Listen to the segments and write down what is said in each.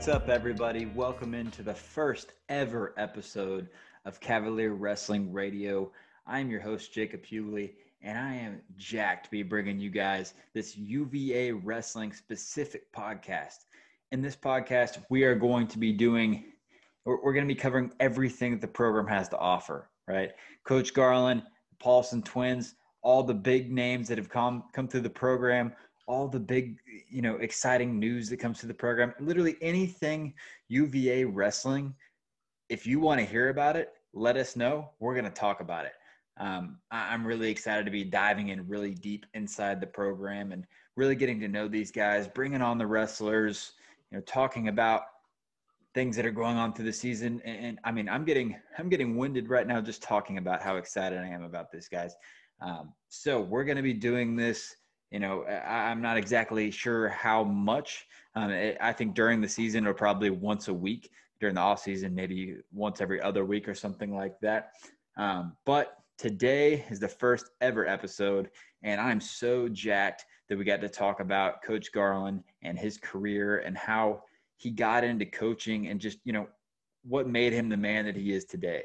What's up, everybody? Welcome into the first ever episode of Cavalier Wrestling Radio. I'm your host, Jacob Hughley, and I am jacked to be bringing you guys this UVA wrestling specific podcast. In this podcast, we are going to be doing, we're, we're going to be covering everything that the program has to offer, right? Coach Garland, Paulson twins, all the big names that have come come through the program, all the big, you know, exciting news that comes to the program. Literally anything UVA wrestling. If you want to hear about it, let us know. We're going to talk about it. Um, I'm really excited to be diving in really deep inside the program and really getting to know these guys, bringing on the wrestlers, you know, talking about things that are going on through the season. And, and I mean, I'm getting I'm getting winded right now just talking about how excited I am about this, guys. Um, so we're going to be doing this. You know, I, am not exactly sure how much. Um, it, I think during the season or probably once a week. During the off season, maybe once every other week or something like that. Um, but today is the first ever episode, and I'm so jacked that we got to talk about Coach Garland and his career and how he got into coaching and just you know what made him the man that he is today.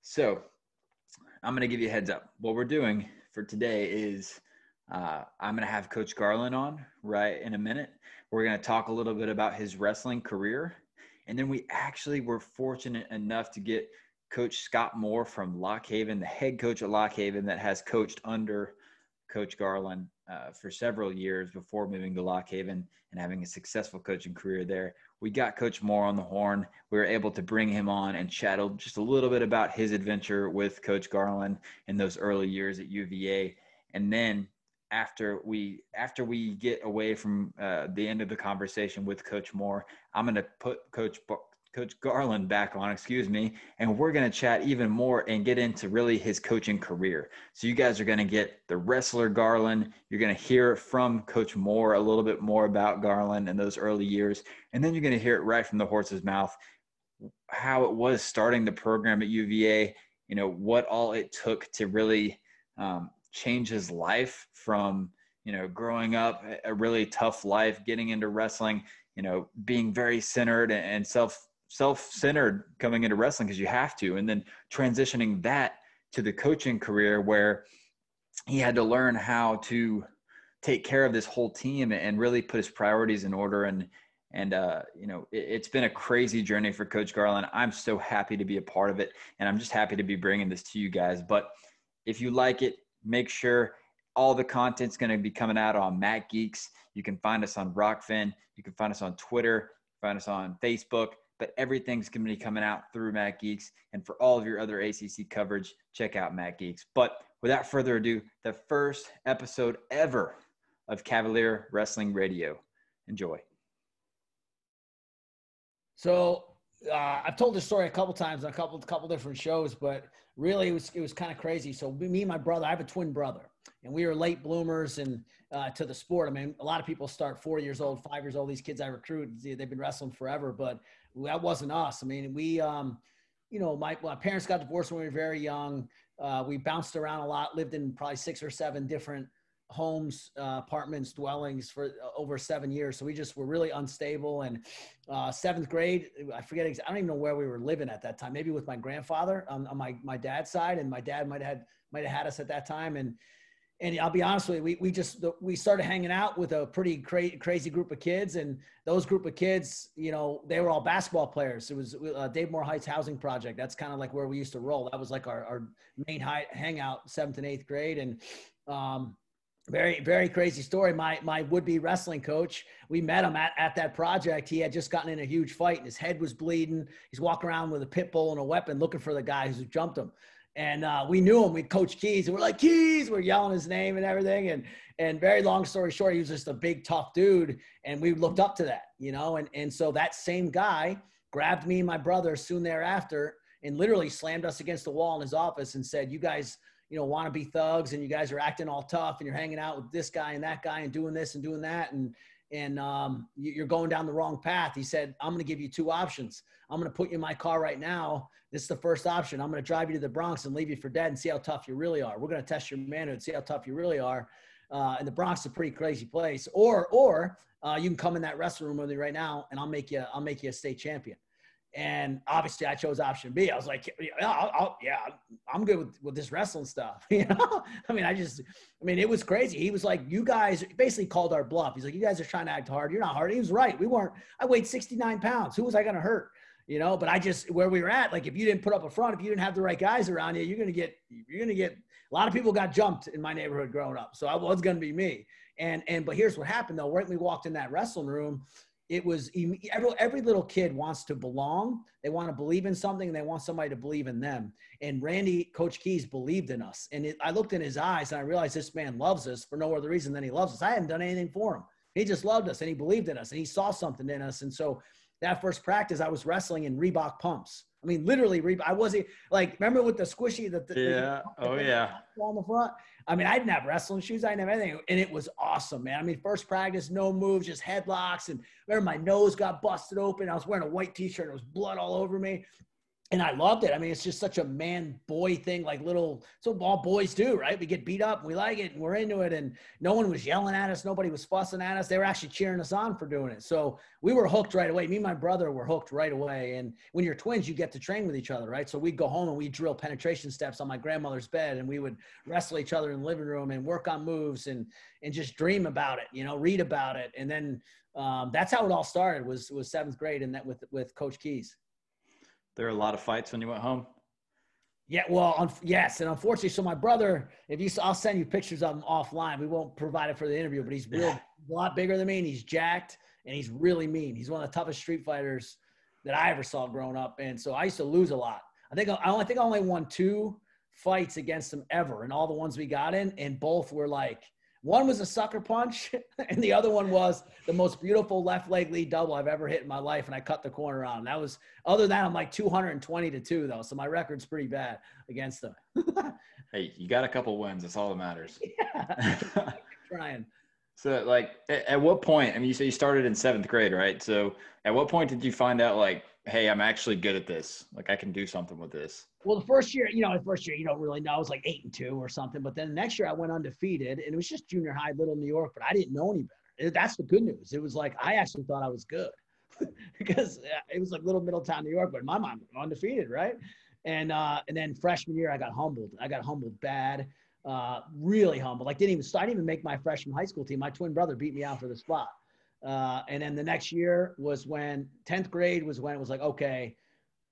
So I'm going to give you a heads up. What we're doing for today is uh, I'm going to have Coach Garland on right in a minute. We're going to talk a little bit about his wrestling career. And then we actually were fortunate enough to get Coach Scott Moore from Lock Haven, the head coach at Lock Haven that has coached under Coach Garland uh, for several years before moving to Lock Haven and having a successful coaching career there. We got Coach Moore on the horn. We were able to bring him on and chat just a little bit about his adventure with Coach Garland in those early years at UVA. And then after we after we get away from uh, the end of the conversation with Coach Moore, I'm going to put Coach Coach Garland back on, excuse me, and we're going to chat even more and get into really his coaching career. So you guys are going to get the wrestler Garland. You're going to hear from Coach Moore a little bit more about Garland and those early years, and then you're going to hear it right from the horse's mouth how it was starting the program at UVA. You know what all it took to really um, change his life from you know growing up a really tough life, getting into wrestling. You know, being very centered and self self-centered coming into wrestling because you have to and then transitioning that to the coaching career where he had to learn how to take care of this whole team and really put his priorities in order and and uh, you know it, has been a crazy journey for coach garland i'm so happy to be a part of it and i'm just happy to be bringing this to you guys but if you like it make sure all the content's going to be coming out on matt geeks you can find us on Rokfin you can find us on twitter find us on facebook but everything's going to be coming out through Matt Geeks. And for all of your other ACC coverage, check out Matt Geeks. But without further ado, the first episode ever of Cavalier Wrestling Radio. Enjoy. So uh, I've told this story a couple times on a couple couple different shows, but really it was it was kind of crazy. So me and my brother, I have a twin brother, and we were late bloomers and uh, to the sport. I mean, a lot of people start four years old, five years old. These kids I recruit, they've been wrestling forever, but that wasn't us. I mean, we, um, you know, my, my parents got divorced when we were very young. Uh, we bounced around a lot, lived in probably six or seven different homes, uh, apartments, dwellings for uh, over seven years. So we just were really unstable. And uh, seventh grade, I forget, I don't even know where we were living at that time. Maybe with my grandfather on, on my my dad's side, and my dad might have had might have had us at that time. And and I'll be honest with you, we, we just we started hanging out with a pretty cra- crazy group of kids, and those group of kids, you know, they were all basketball players. It was uh, Dave Moore Heights Housing Project. That's kind of like where we used to roll. That was like our, our main high, hangout, seventh and eighth grade, and um, very very crazy story. My my would be wrestling coach, we met him at at that project. He had just gotten in a huge fight, and his head was bleeding. He's walking around with a pit bull and a weapon, looking for the guy who jumped him and uh, we knew him. We coach Keys, and we're like Keys. We're yelling his name and everything. And and very long story short, he was just a big tough dude, and we looked up to that, you know. And and so that same guy grabbed me and my brother soon thereafter, and literally slammed us against the wall in his office and said, "You guys." You know, be thugs, and you guys are acting all tough, and you're hanging out with this guy and that guy, and doing this and doing that, and and um, you're going down the wrong path. He said, I'm going to give you two options. I'm going to put you in my car right now this is the first option. I'm going to drive you to the Bronx and leave you for dead and see how tough you really are. We're going to test your manhood, see how tough you really are. uh, and the Bronx is a pretty crazy place. Or or uh, you can come in that wrestling room with me right now, and I'll make you I'll make you a state champion. And obviously, I chose option B. I was like, yeah, I'll, I'll, yeah, I'm good with, with this wrestling stuff. You know, I mean, I just, I mean, it was crazy. He was like, you guys basically called our bluff. He's like, you guys are trying to act hard. You're not hard. He was right. We weren't. I weighed 69 pounds. Who was I going to hurt? You know, but I just where we were at. Like, if you didn't put up a front, if you didn't have the right guys around you, you're gonna get, you're gonna get. A lot of people got jumped in my neighborhood growing up, so I was gonna be me. And and but here's what happened though. Right when we walked in that wrestling room, it was every, every little kid wants to belong. They want to believe in something and they want somebody to believe in them. And Randy, Coach Keys believed in us. And it, I looked in his eyes and I realized this man loves us for no other reason than he loves us. I hadn't done anything for him. He just loved us and he believed in us and he saw something in us. And so that first practice, I was wrestling in Reebok pumps. I mean, literally. I wasn't like, remember with the squishy, the, the yeah, the, oh yeah, on the front. I mean, I didn't have wrestling shoes. I didn't have anything. And it was awesome, man. I mean, first practice, no moves, just headlocks. And remember, my nose got busted open. I was wearing a white t shirt. it was blood all over me and I loved it. I mean, it's just such a man boy thing, like little, so all boys do, right? We get beat up, we like it, and we're into it. And no one was yelling at us, nobody was fussing at us. They were actually cheering us on for doing it. So we were hooked right away. Me and my brother were hooked right away. And when you're twins, you get to train with each other, right? So we'd go home and we'd drill penetration steps on my grandmother's bed, and we would wrestle each other in the living room and work on moves and and just dream about it, you know, read about it. And then um, that's how it all started. Was was seventh grade, and that with with Coach Keys. There were a lot of fights when you went home. Yeah, well, un- yes, and unfortunately, so my brother, if you, saw, I'll send you pictures of him offline. We won't provide it for the interview, but he's real, a lot bigger than me, and he's jacked, and he's really mean. He's one of the toughest street fighters that I ever saw growing up, and so I used to lose a lot. I think I, I think I only won two fights against him ever, and all the ones we got in, and both were like one was a sucker punch, and the other one was the most beautiful left leg lead double I've ever hit in my life, and I cut the corner on. That was other than I'm like 220 to two though, so my record's pretty bad against them. hey, you got a couple wins. That's all that matters. Yeah, trying. So, like, at what point? I mean, you say you started in seventh grade, right? So, at what point did you find out, like, hey, I'm actually good at this. Like I can do something with this. Well, the first year, you know, the first year you don't really know. I was like eight and two or something. But then the next year I went undefeated, and it was just junior high, little New York. But I didn't know any better. That's the good news. It was like I actually thought I was good because uh, it was like little Middletown, New York. But my mind, undefeated, right? And uh, and then freshman year I got humbled. I got humbled bad. Uh, really humbled. Like didn't even I didn't even make my freshman high school team. My twin brother beat me out for the spot. Uh, and then the next year was when 10th grade was when it was like, okay,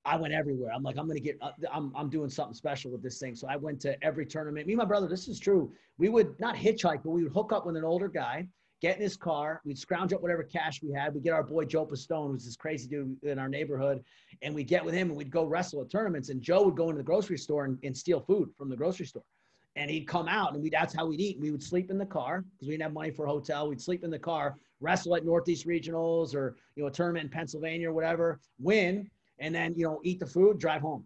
I went everywhere. I'm like, I'm going to get, uh, I'm, I'm doing something special with this thing. So I went to every tournament. Me and my brother, this is true. We would not hitchhike, but we would hook up with an older guy, get in his car. We'd scrounge up whatever cash we had. We'd get our boy Joe Pistone, who's this crazy dude in our neighborhood. And we'd get with him and we'd go wrestle at tournaments. And Joe would go into the grocery store and, and steal food from the grocery store. And he'd come out and we that's how we'd eat. We would sleep in the car because we didn't have money for a hotel. We'd sleep in the car, wrestle at Northeast Regionals or, you know, a tournament in Pennsylvania or whatever, win and then you know eat the food, drive home.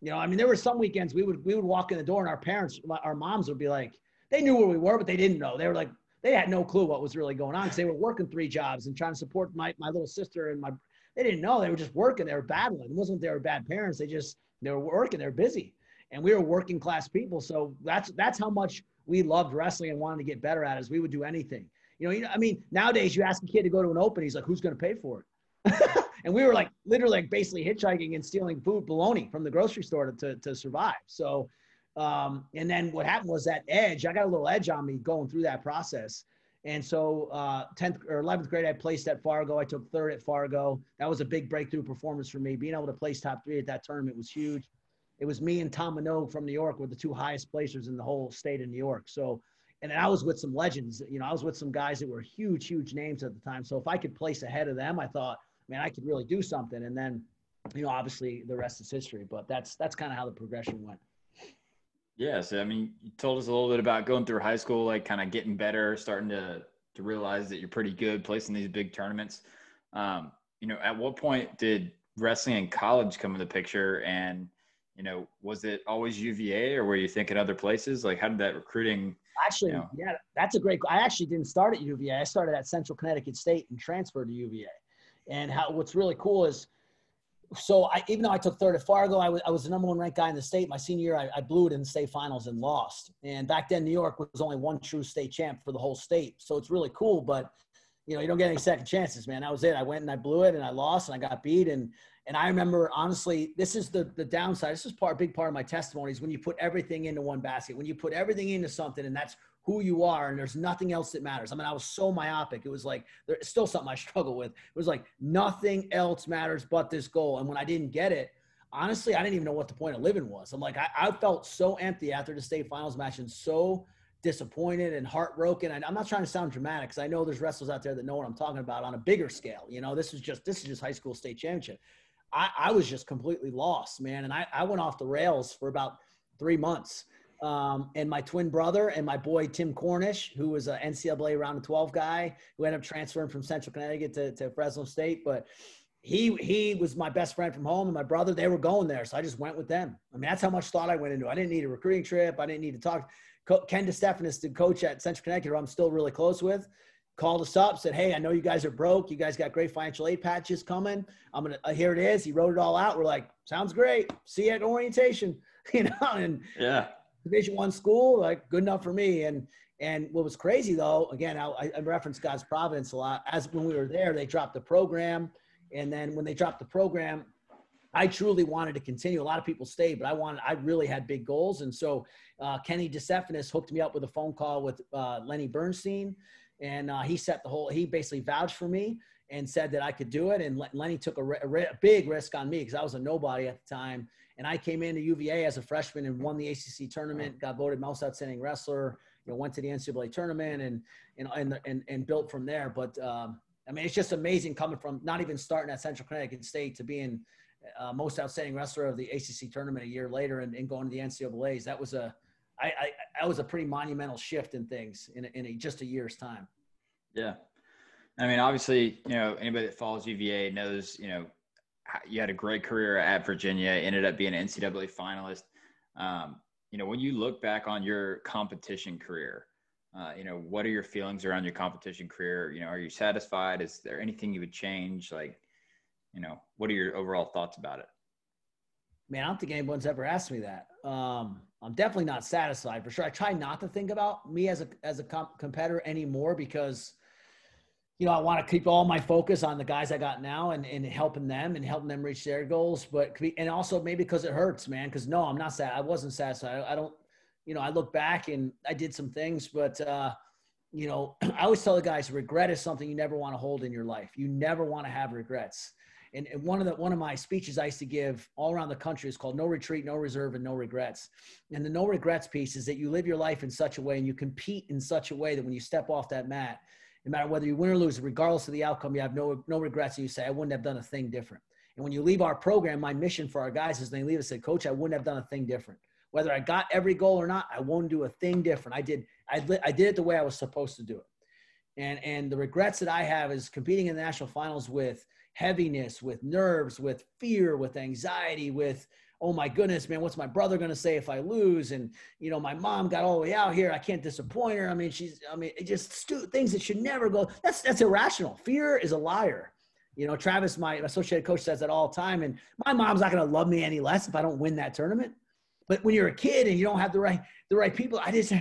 You know, I mean, there were some weekends we would we would walk in the door and our parents, our moms would be like, they knew where we were, but they didn't know. They were like, they had no clue what was really going on because they were working three jobs and trying to support my my little sister and my. They didn't know they were just working. They were battling. It wasn't they were bad parents. They just they were working. They were busy, and we were working class people. So that's that's how much we loved wrestling and wanted to get better at. Is we would do anything. You know, you know, I mean, nowadays you ask a kid to go to an open, he's like, "Who's going to pay for it?" and we were like literally like basically hitchhiking and stealing food bologna from the grocery store to, to, to survive. So um, and then what happened was that edge i got a little edge on me going through that process. And so uh, 10th or 11th grade i placed at fargo. I took third at fargo. That was a big breakthrough performance for me. Being able to place top three at that tournament was huge. It was me and tom minogue from new york were the two highest placers in the whole state of new york. So and I was with some legends. You know, I was with some guys that were huge, huge names at the time. So if I could place ahead of them, I thought, man, I could really do something. And then, you know, obviously the rest is history. But that's that's kind of how the progression went. Yeah, so I mean, you told us a little bit about going through high school, like kind of getting better, starting to to realize that you're pretty good, placing these big tournaments. Um, you know, at what point did wrestling in college come in the picture? And you know, was it always UVA, or were you thinking other places? Like, how did that recruiting? Actually, know? yeah, that's a great. I actually didn't start at UVA. I started at Central Connecticut State and transferred to UVA. And how what's really cool is so I, even though I took third at Fargo, I was, I was the number one ranked guy in the state. My senior year, I, I, blew it in the state finals and lost. And back then, New York was only one true state champ for the whole state. So it's really cool, but you know, you don't get any second chances, man. That was it. I went and I blew it and I lost and I got beat. And, and I remember honestly, this is the, the downside. This is part, big part of my testimony is when you put everything into one basket, when you put everything into something and that's who you are and there's nothing else that matters. I mean, I was so myopic. It was like, there's still something I struggle with. It was like nothing else matters but this goal. And when I didn't get it, honestly, I didn't even know what the point of living was. I'm like, I, I felt so empty after the state finals match and so disappointed and heartbroken. And I'm not trying to sound dramatic because I know there's wrestlers out there that know what I'm talking about on a bigger scale. You know, this is just, this is just high school state championship. I, I was just completely lost, man. And I, I went off the rails for about three months um, and my twin brother and my boy Tim Cornish, who was an NCAA round of 12 guy who ended up transferring from Central Connecticut to, to Fresno State. But he he was my best friend from home, and my brother they were going there, so I just went with them. I mean, that's how much thought I went into. I didn't need a recruiting trip. I didn't need to talk. Ken DeStefanis, the coach at Central Connecticut, who I'm still really close with, called us up, said, "Hey, I know you guys are broke. You guys got great financial aid patches coming. I'm gonna uh, here it is." He wrote it all out. We're like, "Sounds great. See you at orientation." You know, and yeah, Division One school, like good enough for me. And and what was crazy though, again, I, I reference God's providence a lot. As when we were there, they dropped the program, and then when they dropped the program, I truly wanted to continue. A lot of people stayed, but I wanted, I really had big goals. And so uh, Kenny DeStefanis hooked me up with a phone call with uh, Lenny Bernstein. And uh, he set the whole, he basically vouched for me and said that I could do it. And Lenny took a, a, a big risk on me because I was a nobody at the time. And I came into UVA as a freshman and won the ACC tournament, got voted most outstanding wrestler, you know, went to the NCAA tournament and, and, and, and, and built from there. But, um, I mean, it's just amazing coming from not even starting at Central Connecticut State to being uh, most outstanding wrestler of the ACC tournament a year later and, and going to the NCAA's. That was a, I, I, that was a pretty monumental shift in things in, in a, just a year's time. Yeah. I mean, obviously, you know, anybody that follows UVA knows, you know, you had a great career at Virginia, ended up being an NCAA finalist. Um, you know, when you look back on your competition career, uh, you know, what are your feelings around your competition career? You know, are you satisfied? Is there anything you would change? Like, you know, what are your overall thoughts about it? Man, I don't think anyone's ever asked me that. Um, I'm definitely not satisfied for sure. I try not to think about me as a as a comp- competitor anymore because you know, I want to keep all my focus on the guys I got now and, and helping them and helping them reach their goals. But, and also maybe because it hurts, man, because no, I'm not sad. I wasn't satisfied. I, I don't, you know, I look back and I did some things, but, uh, you know, I always tell the guys regret is something you never want to hold in your life. You never want to have regrets. And, and one of the one of my speeches I used to give all around the country is called "No Retreat, No Reserve, and No Regrets." And the no regrets piece is that you live your life in such a way and you compete in such a way that when you step off that mat, no matter whether you win or lose, regardless of the outcome, you have no no regrets, and you say, "I wouldn't have done a thing different." And when you leave our program, my mission for our guys is they leave us said, "Coach, I wouldn't have done a thing different. Whether I got every goal or not, I won't do a thing different. I did I, I did it the way I was supposed to do it." And and the regrets that I have is competing in the national finals with heaviness, with nerves, with fear, with anxiety, with oh my goodness, man, what's my brother going to say if I lose? And, you know, my mom got all the way out here. I can't disappoint her. I mean, she's, I mean, it just stu- things that should never go. That's, that's irrational. Fear is a liar. You know, Travis, my associated coach says that all the time. And my mom's not going to love me any less if I don't win that tournament. But when you're a kid and you don't have the right, the right people, I just,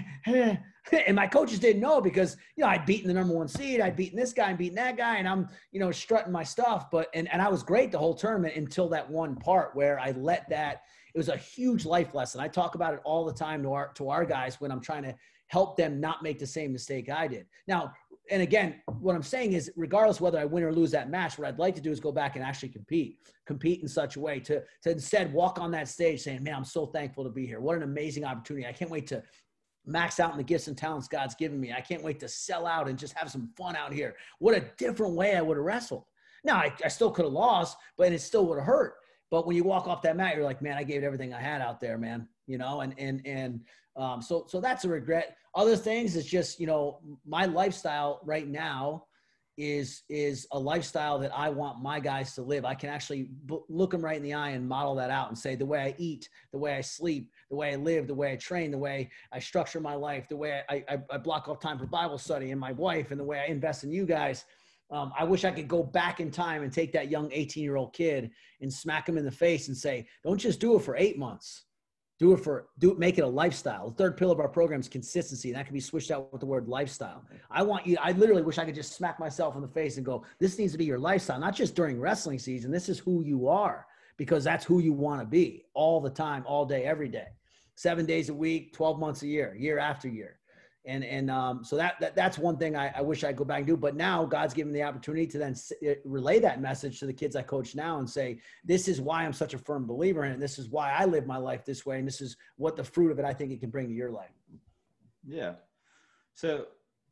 and my coaches didn't know because you know I'd beaten the number one seed, I'd beaten this guy and beaten that guy, and I'm you know strutting my stuff. But and and I was great the whole tournament until that one part where I let that. It was a huge life lesson. I talk about it all the time to our to our guys when I'm trying to help them not make the same mistake I did. Now, and again, what I'm saying is, regardless whether I win or lose that match, what I'd like to do is go back and actually compete, compete in such a way to to instead walk on that stage saying, "Man, I'm so thankful to be here. What an amazing opportunity! I can't wait to max out in the gifts and talents God's given me. I can't wait to sell out and just have some fun out here. What a different way I would have wrestled. Now, I, I still could have lost, but it still would have hurt. But when you walk off that mat, you're like, man, I gave everything I had out there, man. You know, and and and um, so so that's a regret. Other things is just you know my lifestyle right now is is a lifestyle that I want my guys to live. I can actually b- look them right in the eye and model that out and say the way I eat, the way I sleep, the way I live, the way I train, the way I structure my life, the way I, I, I block off time for Bible study and my wife, and the way I invest in you guys. Um, I wish I could go back in time and take that young 18 year old kid and smack him in the face and say, don't just do it for eight months. Do it for do it, make it a lifestyle. The third pillar of our program is consistency, and that can be switched out with the word lifestyle. I want you. I literally wish I could just smack myself in the face and go, "This needs to be your lifestyle, not just during wrestling season. This is who you are because that's who you want to be all the time, all day, every day, seven days a week, twelve months a year, year after year." And and um, so that, that that's one thing I, I wish I could go back and do. But now God's given the opportunity to then uh, relay that message to the kids I coach now and say, this is why I'm such a firm believer in it. This is why I live my life this way, and this is what the fruit of it I think it can bring to your life. Yeah. So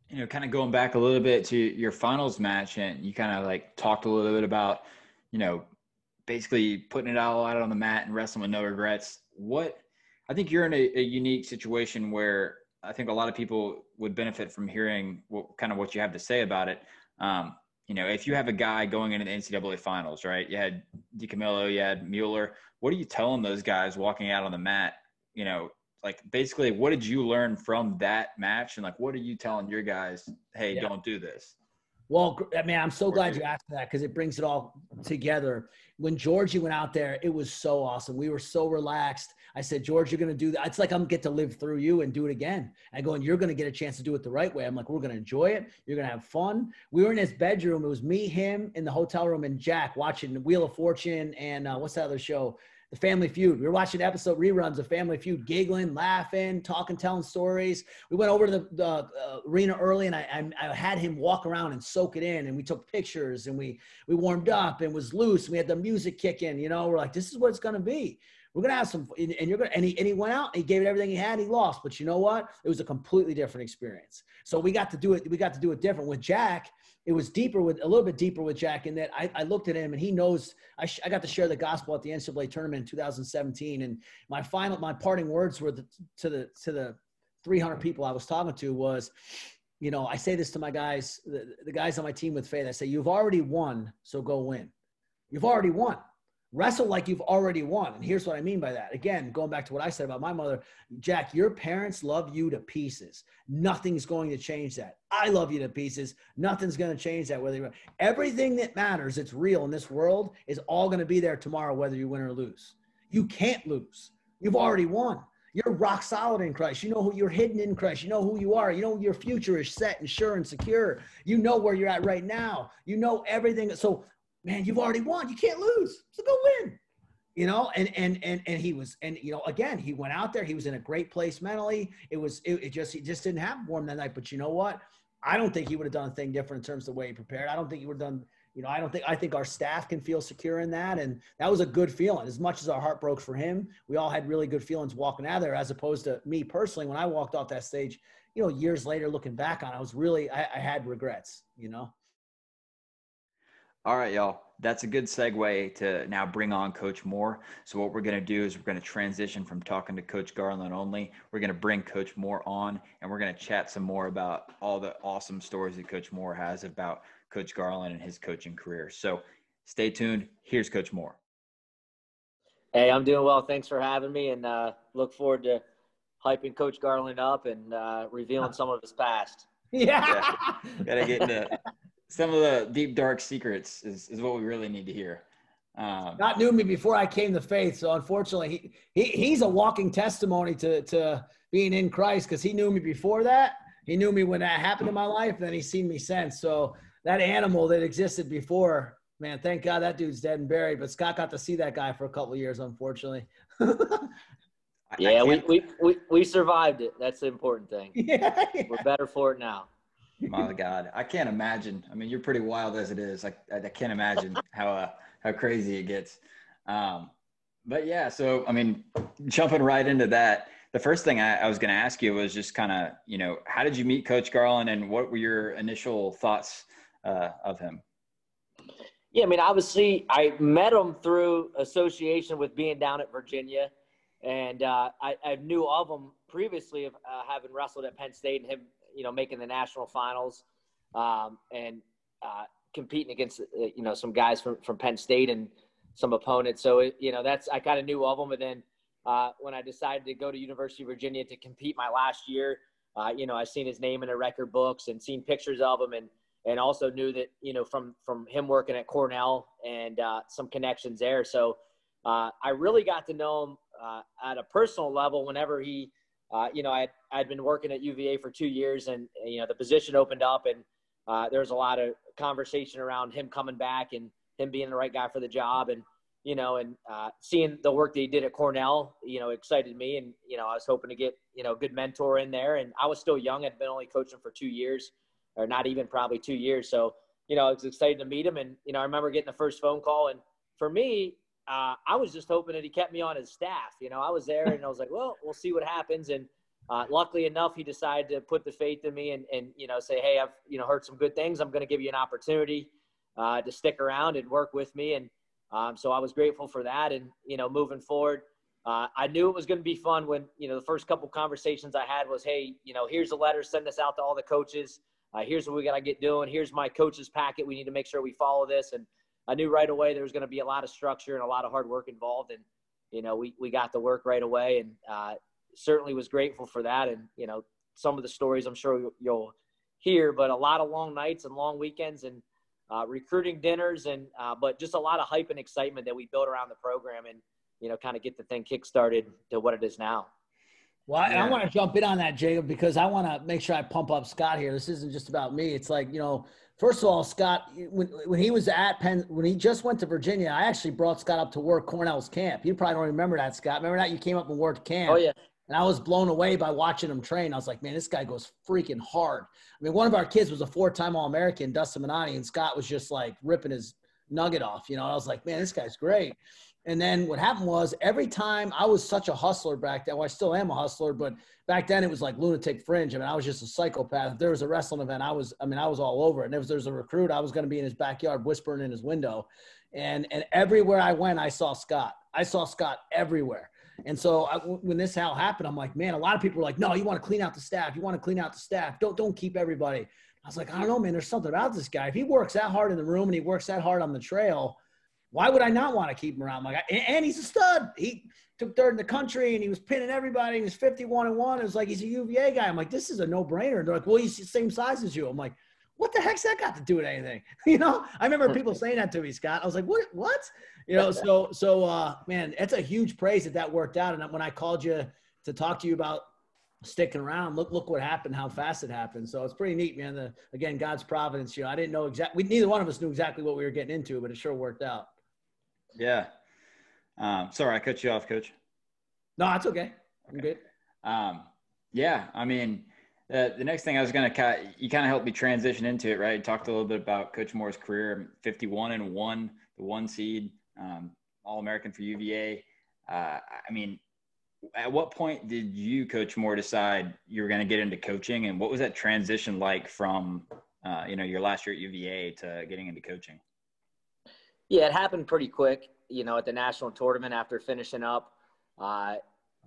you know, kind of going back a little bit to your finals match, and you kind of like talked a little bit about, you know, basically putting it all out on the mat and wrestling with no regrets. What I think you're in a, a unique situation where I think a lot of people would benefit from hearing what, kind of what you have to say about it. Um, you know, if you have a guy going into the NCAA finals, right? You had DiCamillo, you had Mueller. What are you telling those guys walking out on the mat? You know, like basically, what did you learn from that match? And like, what are you telling your guys? Hey, yeah. don't do this. Well, I mean, I'm so glad you asked that because it brings it all together. When Georgie went out there, it was so awesome. We were so relaxed. I said, George, you're going to do that. It's like I'm get to live through you and do it again. I go, and you're going to get a chance to do it the right way. I'm like, we're going to enjoy it. You're going to have fun. We were in his bedroom. It was me, him in the hotel room, and Jack watching Wheel of Fortune and uh, what's that other show? The Family Feud. We were watching episode reruns of Family Feud, giggling, laughing, talking, telling stories. We went over to the, the uh, arena early, and I, I, I, had him walk around and soak it in. And we took pictures, and we we warmed up, and was loose. And we had the music kicking. You know, we're like, this is what it's gonna be. We're gonna have some, and you're gonna. And he, and he went out. And he gave it everything he had. He lost, but you know what? It was a completely different experience. So we got to do it. We got to do it different with Jack it was deeper with a little bit deeper with Jack in that I, I looked at him and he knows I, sh- I got to share the gospel at the NCAA tournament in 2017 and my final my parting words were the, to the to the 300 people I was talking to was you know I say this to my guys the, the guys on my team with faith I say you've already won so go win you've already won wrestle like you've already won. And here's what I mean by that. Again, going back to what I said about my mother, Jack, your parents love you to pieces. Nothing's going to change that. I love you to pieces. Nothing's going to change that. Whether you everything that matters, it's real in this world, is all going to be there tomorrow, whether you win or lose. You can't lose. You've already won. You're rock solid in Christ. You know who you're hidden in Christ. You know who you are. You know your future is set and sure and secure. You know where you're at right now. You know everything. So man, you've already won. You can't lose. So go win. You know, and and and and he was, and you know, again, he went out there. He was in a great place mentally. It was, it, it just, he just didn't have warm that night. But you know what? I don't think he would have done a thing different in terms of the way he prepared. I don't think he would have done. You know, I don't think I think our staff can feel secure in that, and that was a good feeling. As much as our heart broke for him, we all had really good feelings walking out of there. As opposed to me personally, when I walked off that stage, you know, years later looking back on, it, I was really I, I had regrets. You know. All right, y'all. That's a good segue to now bring on Coach Moore. So, what we're going to do is we're going to transition from talking to Coach Garland only. We're going to bring Coach Moore on and we're going to chat some more about all the awesome stories that Coach Moore has about Coach Garland and his coaching career. So, stay tuned. Here's Coach Moore. Hey, I'm doing well. Thanks for having me and uh, look forward to hyping Coach Garland up and uh, revealing some of his past. Yeah. yeah. Gotta get into some of the deep dark secrets is, is what we really need to hear. Um, Not knew me before I came to faith, so unfortunately, he, he he's a walking testimony to to being in Christ because he knew me before that. He knew me when that happened in my life, and then he's seen me since. So that animal that existed before, man, thank God that dude's dead and buried. But Scott got to see that guy for a couple of years, unfortunately. yeah, we, we, we, we survived it. That's the important thing. Yeah, yeah. We're better for it now. My God, I can't imagine. I mean, you're pretty wild as it is. Like, I, can't imagine how uh, how crazy it gets. Um, but yeah, so I mean, jumping right into that, the first thing I, I was going to ask you was just kind of, you know, how did you meet Coach Garland, and what were your initial thoughts uh, of him? Yeah, I mean, obviously, I met him through association with being down at Virginia, and uh, I, I, knew of him previously of uh, having wrestled at Penn State and him you know, making the national finals um, and uh, competing against, uh, you know, some guys from, from Penn State and some opponents. So, it, you know, that's, I kind of knew of them. And then uh, when I decided to go to University of Virginia to compete my last year, uh, you know, I've seen his name in the record books and seen pictures of him and, and also knew that you know from from him working at Cornell and uh, some connections there. So uh, I really got to know him uh, at a personal level whenever he, uh, you know, I had, I'd been working at UVA for two years, and you know the position opened up, and uh, there was a lot of conversation around him coming back and him being the right guy for the job, and you know, and uh, seeing the work that he did at Cornell, you know, excited me, and you know, I was hoping to get you know a good mentor in there, and I was still young, I'd been only coaching for two years or not even probably two years. So, you know, I was excited to meet him. And, you know, I remember getting the first phone call. And for me, uh, I was just hoping that he kept me on his staff. You know, I was there and I was like, well, we'll see what happens. And uh, luckily enough, he decided to put the faith in me and, and, you know, say, hey, I've, you know, heard some good things. I'm going to give you an opportunity uh, to stick around and work with me. And um, so I was grateful for that. And, you know, moving forward, uh, I knew it was going to be fun when, you know, the first couple conversations I had was, hey, you know, here's a letter, send this out to all the coaches uh, here's what we got to get doing. Here's my coach's packet. We need to make sure we follow this. And I knew right away there was going to be a lot of structure and a lot of hard work involved. And, you know, we, we got to work right away and uh, certainly was grateful for that. And, you know, some of the stories I'm sure you'll hear, but a lot of long nights and long weekends and uh, recruiting dinners and, uh, but just a lot of hype and excitement that we built around the program and, you know, kind of get the thing kickstarted to what it is now. Well, yeah. I want to jump in on that, Jacob, because I want to make sure I pump up Scott here. This isn't just about me. It's like, you know, first of all, Scott, when, when he was at Penn, when he just went to Virginia, I actually brought Scott up to work Cornell's camp. You probably don't remember that, Scott. Remember that? You came up and worked camp. Oh, yeah. And I was blown away by watching him train. I was like, man, this guy goes freaking hard. I mean, one of our kids was a four time All American, Dustin Minani, and Scott was just like ripping his nugget off. You know, I was like, man, this guy's great. And then what happened was every time I was such a hustler back then. Well, I still am a hustler, but back then it was like lunatic fringe. I mean, I was just a psychopath. If there was a wrestling event, I was, I mean, I was all over it. And if was a recruit, I was going to be in his backyard whispering in his window. And, and everywhere I went, I saw Scott. I saw Scott everywhere. And so I, when this all happened, I'm like, man, a lot of people were like, no, you want to clean out the staff. You want to clean out the staff. Don't, don't keep everybody. I was like, I don't know, man, there's something about this guy. If he works that hard in the room and he works that hard on the trail, why would I not want to keep him around? Like, and he's a stud. He took third in the country and he was pinning everybody. He was 51 and one. It was like, he's a UVA guy. I'm like, this is a no brainer. They're like, well, he's the same size as you. I'm like, what the heck's that got to do with anything? You know, I remember people saying that to me, Scott. I was like, what, what? You know, so, so, uh, man, it's a huge praise that that worked out. And when I called you to talk to you about sticking around. Look, look what happened, how fast it happened. So it's pretty neat, man. The, again, God's providence. You know, I didn't know exactly, neither one of us knew exactly what we were getting into, but it sure worked out. Yeah. Um, sorry, I cut you off, Coach. No, that's okay. I'm okay. good. Um, yeah, I mean, uh, the next thing I was going to, cut you kind of helped me transition into it, right? You talked a little bit about Coach Moore's career, 51 and one, the one seed, um, All American for UVA. Uh, I mean, at what point did you, Coach Moore, decide you were going to get into coaching, and what was that transition like from, uh, you know, your last year at UVA to getting into coaching? Yeah, it happened pretty quick. You know, at the national tournament after finishing up, uh,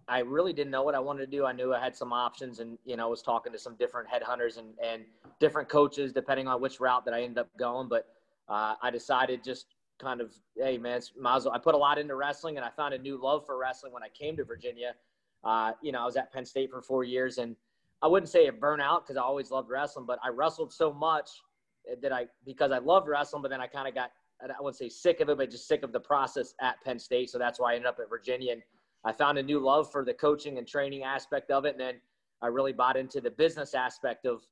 I really didn't know what I wanted to do. I knew I had some options, and you know, was talking to some different headhunters and and different coaches depending on which route that I ended up going. But uh, I decided just kind of, hey man, might as well. I put a lot into wrestling, and I found a new love for wrestling when I came to Virginia. Uh, you know, I was at Penn State for four years, and I wouldn't say a burnout because I always loved wrestling, but I wrestled so much that I because I loved wrestling, but then I kind of got I wouldn't say sick of it, but just sick of the process at Penn State. So that's why I ended up at Virginia. And I found a new love for the coaching and training aspect of it. And then I really bought into the business aspect of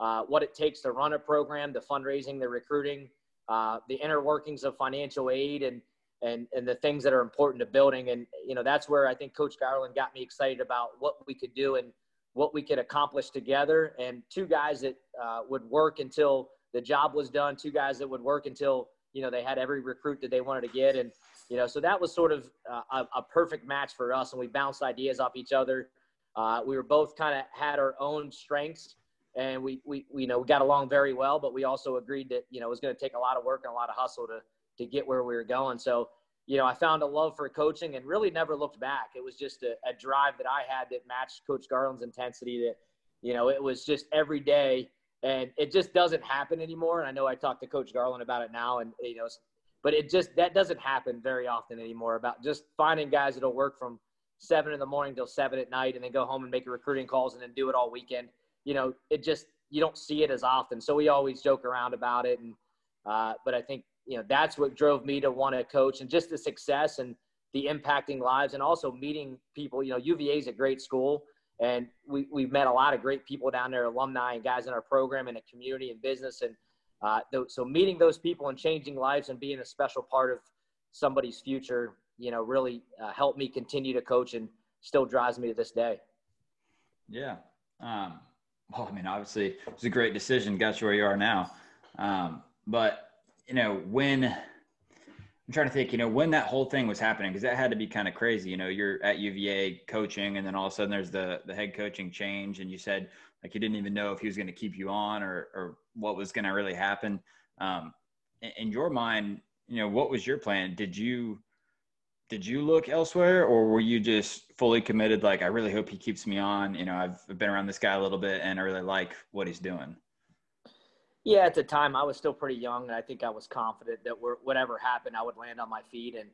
uh, what it takes to run a program, the fundraising, the recruiting, uh, the inner workings of financial aid, and and and the things that are important to building. And you know that's where I think Coach Garland got me excited about what we could do and what we could accomplish together. And two guys that uh, would work until the job was done. Two guys that would work until you know, they had every recruit that they wanted to get. And, you know, so that was sort of uh, a, a, perfect match for us. And we bounced ideas off each other. Uh, we were both kind of had our own strengths and we, we, we, you know, we got along very well, but we also agreed that, you know, it was going to take a lot of work and a lot of hustle to, to get where we were going. So, you know, I found a love for coaching and really never looked back. It was just a, a drive that I had that matched Coach Garland's intensity that, you know, it was just every day and it just doesn't happen anymore. And I know I talked to Coach Garland about it now, and you know, but it just that doesn't happen very often anymore. About just finding guys that'll work from seven in the morning till seven at night, and then go home and make recruiting calls, and then do it all weekend. You know, it just you don't see it as often. So we always joke around about it. And, uh, but I think, you know, that's what drove me to want to coach and just the success and the impacting lives and also meeting people. You know, UVA is a great school and we, we've met a lot of great people down there, alumni and guys in our program and a community and business. And uh, th- so meeting those people and changing lives and being a special part of somebody's future, you know, really uh, helped me continue to coach and still drives me to this day. Yeah. Um, well, I mean, obviously it's a great decision, got you where you are now. Um, but you know, when I'm trying to think, you know, when that whole thing was happening, because that had to be kind of crazy. You know, you're at UVA coaching, and then all of a sudden there's the the head coaching change, and you said like you didn't even know if he was going to keep you on or or what was going to really happen. Um, in, in your mind, you know, what was your plan? Did you did you look elsewhere, or were you just fully committed? Like, I really hope he keeps me on. You know, I've been around this guy a little bit, and I really like what he's doing. Yeah, at the time I was still pretty young, and I think I was confident that whatever happened, I would land on my feet. And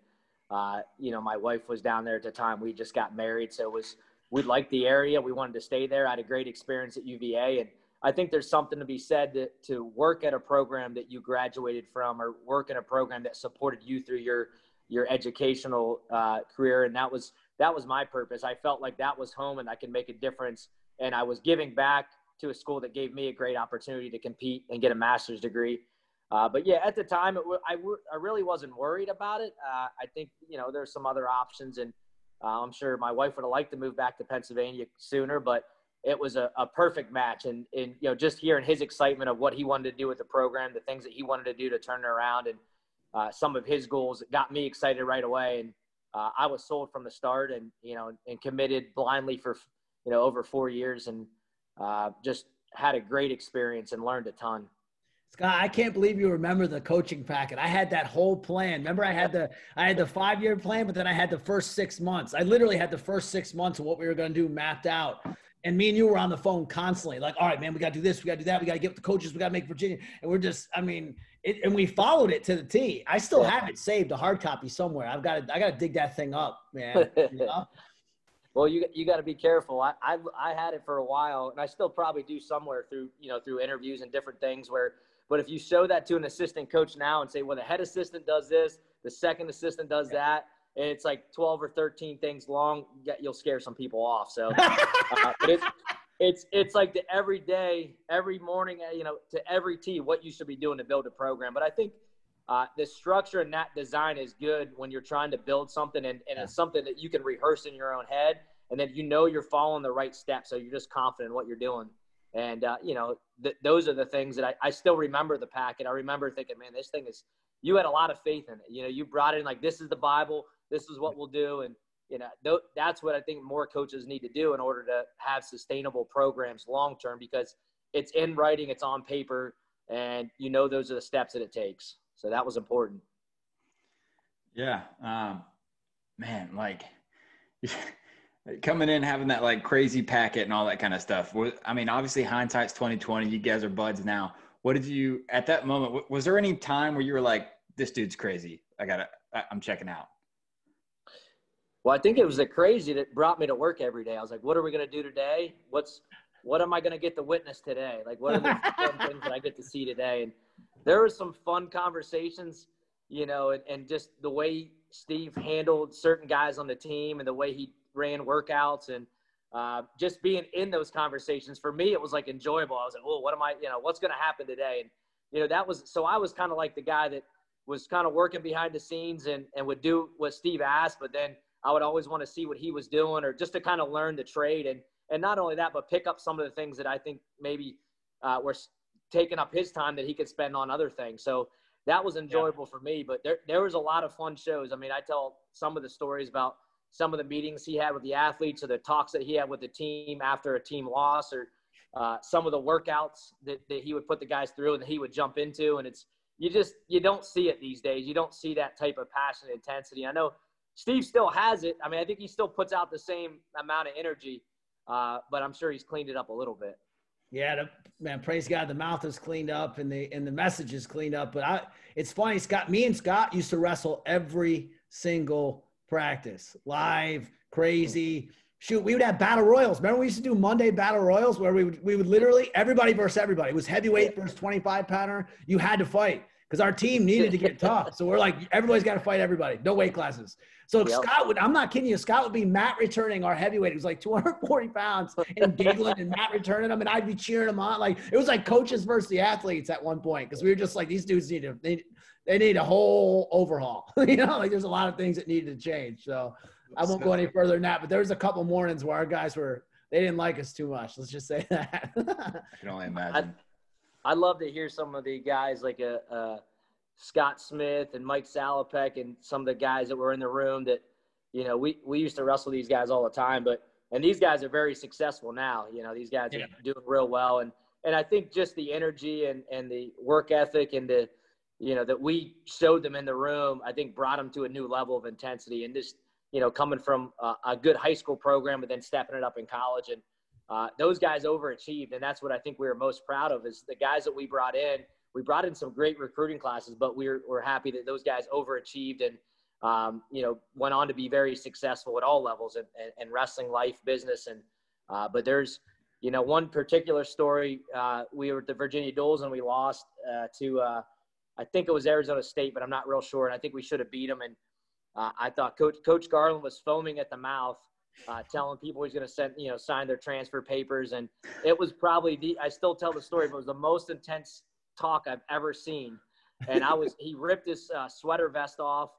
uh, you know, my wife was down there at the time. We just got married, so it was we liked the area. We wanted to stay there. I had a great experience at UVA, and I think there's something to be said to, to work at a program that you graduated from, or work in a program that supported you through your your educational uh, career. And that was that was my purpose. I felt like that was home, and I could make a difference. And I was giving back to a school that gave me a great opportunity to compete and get a master's degree. Uh, but yeah, at the time, it, I, I really wasn't worried about it. Uh, I think, you know, there's some other options and uh, I'm sure my wife would have liked to move back to Pennsylvania sooner, but it was a, a perfect match. And, and, you know, just hearing his excitement of what he wanted to do with the program, the things that he wanted to do to turn it around and uh, some of his goals got me excited right away. And uh, I was sold from the start and, you know, and committed blindly for, you know, over four years. And, uh, just had a great experience and learned a ton. Scott, I can't believe you remember the coaching packet. I had that whole plan. Remember, I had the I had the five year plan, but then I had the first six months. I literally had the first six months of what we were going to do mapped out. And me and you were on the phone constantly, like, all right, man, we got to do this, we got to do that, we got to get with the coaches, we got to make Virginia, and we're just, I mean, it, and we followed it to the T. I still have it saved, a hard copy somewhere. I've got to, I got to dig that thing up, man. You know? Well, you you got to be careful. I, I I had it for a while, and I still probably do somewhere through you know through interviews and different things. Where, but if you show that to an assistant coach now and say, well, the head assistant does this, the second assistant does that, and it's like twelve or thirteen things long, you'll scare some people off. So, uh, but it's it's it's like the every day, every morning, uh, you know, to every T, what you should be doing to build a program. But I think uh, the structure and that design is good when you're trying to build something and, and it's something that you can rehearse in your own head and then you know you're following the right steps so you're just confident in what you're doing. And uh, you know th- those are the things that I, I still remember the packet. I remember thinking man this thing is you had a lot of faith in it. You know you brought it in like this is the bible this is what we'll do and you know th- that's what i think more coaches need to do in order to have sustainable programs long term because it's in writing it's on paper and you know those are the steps that it takes so that was important. Yeah. Um, man, like coming in, having that like crazy packet and all that kind of stuff. I mean, obviously hindsight's 2020. You guys are buds now. What did you, at that moment, was there any time where you were like, this dude's crazy. I gotta, I'm checking out. Well, I think it was the crazy that brought me to work every day. I was like, what are we going to do today? What's, what am I going to get to witness today? Like, what are the things that I get to see today? And there were some fun conversations, you know, and, and just the way Steve handled certain guys on the team and the way he ran workouts and uh, just being in those conversations for me, it was like enjoyable. I was like, well, what am I, you know, what's going to happen today? And, you know, that was, so I was kind of like the guy that was kind of working behind the scenes and, and would do what Steve asked, but then I would always want to see what he was doing or just to kind of learn the trade. And, and not only that, but pick up some of the things that I think maybe uh, were taking up his time that he could spend on other things. So that was enjoyable yeah. for me. But there, there was a lot of fun shows. I mean, I tell some of the stories about some of the meetings he had with the athletes or the talks that he had with the team after a team loss or uh, some of the workouts that, that he would put the guys through and that he would jump into. And it's, you just, you don't see it these days. You don't see that type of passion and intensity. I know Steve still has it. I mean, I think he still puts out the same amount of energy, uh, but I'm sure he's cleaned it up a little bit. Yeah, the, man, praise God, the mouth is cleaned up and the and the message is cleaned up. But I, it's funny, Scott. Me and Scott used to wrestle every single practice, live, crazy. shoot, we would have battle royals. Remember we used to do Monday battle royals where we would we would literally everybody versus everybody. It was heavyweight versus 25 pounder. You had to fight because our team needed to get tough. So we're like, everybody's got to fight everybody. No weight classes. So yep. Scott would, I'm not kidding you, Scott would be mat returning our heavyweight. He was like 240 pounds and giggling and mat returning him. And I'd be cheering him on. Like it was like coaches versus the athletes at one point because we were just like, these dudes need to, they, they need a whole overhaul. you know, like there's a lot of things that needed to change. So I won't go any further than that. But there was a couple mornings where our guys were they didn't like us too much. Let's just say that. I can only imagine. I'd, I'd, love to hear some of the guys like a, uh, uh, Scott Smith and Mike Salopek and some of the guys that were in the room that, you know, we, we used to wrestle these guys all the time, but and these guys are very successful now. You know, these guys yeah. are doing real well. And and I think just the energy and, and the work ethic and the you know, that we showed them in the room, I think brought them to a new level of intensity and just, you know, coming from a, a good high school program, but then stepping it up in college. And uh, those guys overachieved. And that's what I think we were most proud of is the guys that we brought in. We brought in some great recruiting classes, but we we're, we're happy that those guys overachieved and, um, you know, went on to be very successful at all levels and, in, in wrestling life, business. And, uh, but there's, you know, one particular story, uh, we were at the Virginia Duals and we lost uh, to, uh, I think it was Arizona State, but I'm not real sure. And I think we should have beat them. And I thought Coach Coach Garland was foaming at the mouth, uh, telling people he's going to send you know sign their transfer papers. And it was probably the I still tell the story, but it was the most intense talk I've ever seen. And I was he ripped his uh, sweater vest off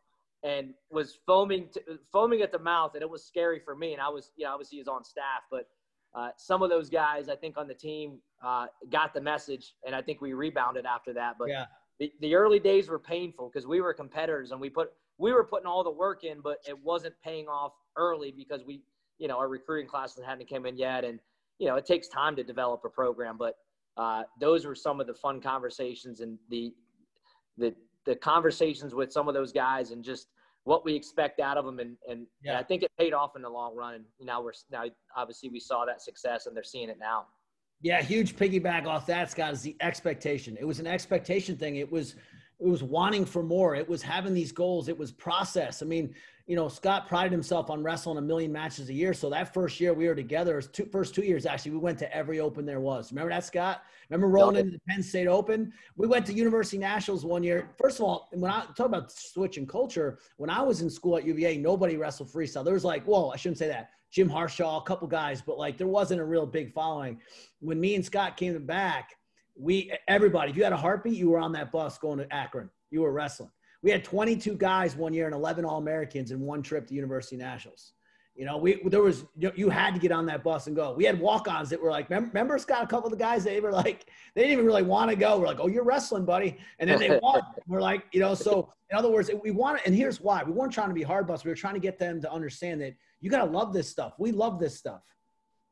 and was foaming to, foaming at the mouth, and it was scary for me. And I was you know obviously he's on staff, but. Uh, some of those guys, I think, on the team uh, got the message, and I think we rebounded after that. But yeah the, the early days were painful because we were competitors and we put we were putting all the work in, but it wasn't paying off early because we, you know, our recruiting classes hadn't come in yet, and you know, it takes time to develop a program. But uh, those were some of the fun conversations and the the the conversations with some of those guys and just what we expect out of them and and, yeah. and I think it paid off in the long run and now we're now obviously we saw that success and they're seeing it now. Yeah, huge piggyback off that, Scott, is the expectation. It was an expectation thing. It was it was wanting for more. It was having these goals. It was process. I mean, you know, Scott prided himself on wrestling a million matches a year. So that first year we were together, two, first two years actually, we went to every open there was. Remember that, Scott? Remember rolling into the Penn State Open? We went to University Nationals one year. First of all, when I talk about switching culture, when I was in school at UVA, nobody wrestled freestyle. There was like, well, I shouldn't say that. Jim Harshaw, a couple guys, but like there wasn't a real big following. When me and Scott came back, we everybody, if you had a heartbeat, you were on that bus going to Akron. You were wrestling. We had 22 guys one year and 11 All Americans in one trip to University Nationals. You know, we there was you had to get on that bus and go. We had walk-ons that were like, remember Scott? A couple of the guys they were like, they didn't even really want to go. We're like, oh, you're wrestling, buddy, and then they won. we're like, you know, so in other words, we want to, and here's why: we weren't trying to be hard bus. We were trying to get them to understand that you got to love this stuff. We love this stuff.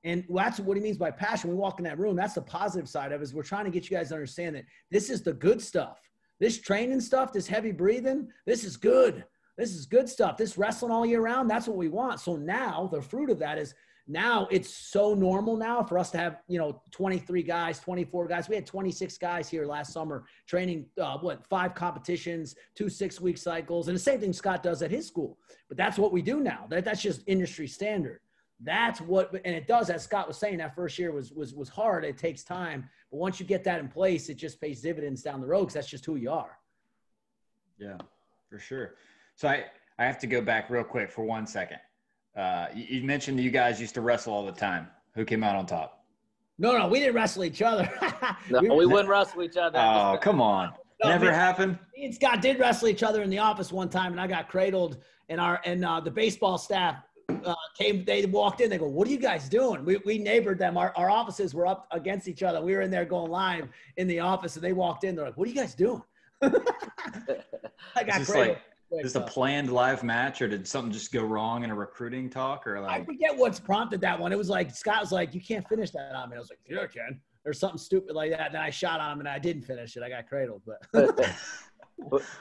And that's what he means by passion. We walk in that room. That's the positive side of it is we're trying to get you guys to understand that this is the good stuff. This training stuff, this heavy breathing, this is good. This is good stuff. This wrestling all year round, that's what we want. So now the fruit of that is now it's so normal now for us to have you know 23 guys 24 guys we had 26 guys here last summer training uh, what five competitions two six week cycles and the same thing scott does at his school but that's what we do now that, that's just industry standard that's what and it does as scott was saying that first year was was was hard it takes time but once you get that in place it just pays dividends down the road because that's just who you are yeah for sure so i i have to go back real quick for one second uh, you, mentioned you guys used to wrestle all the time. Who came out on top? No, no, we didn't wrestle each other. no, we, we wouldn't wrestle each other. Oh, come on. No, Never me, happened. Me and Scott did wrestle each other in the office one time, and I got cradled. And our and uh, the baseball staff uh, came. They walked in. They go, "What are you guys doing?" We, we neighbored them. Our, our offices were up against each other. We were in there going live in the office, and they walked in. They're like, "What are you guys doing?" I got cradled. Like, is this a planned live match, or did something just go wrong in a recruiting talk, or like? I forget what's prompted that one. It was like Scott was like, "You can't finish that on me." I was like, "Yeah, I can." Or something stupid like that. Then I shot on him and I didn't finish it. I got cradled, but.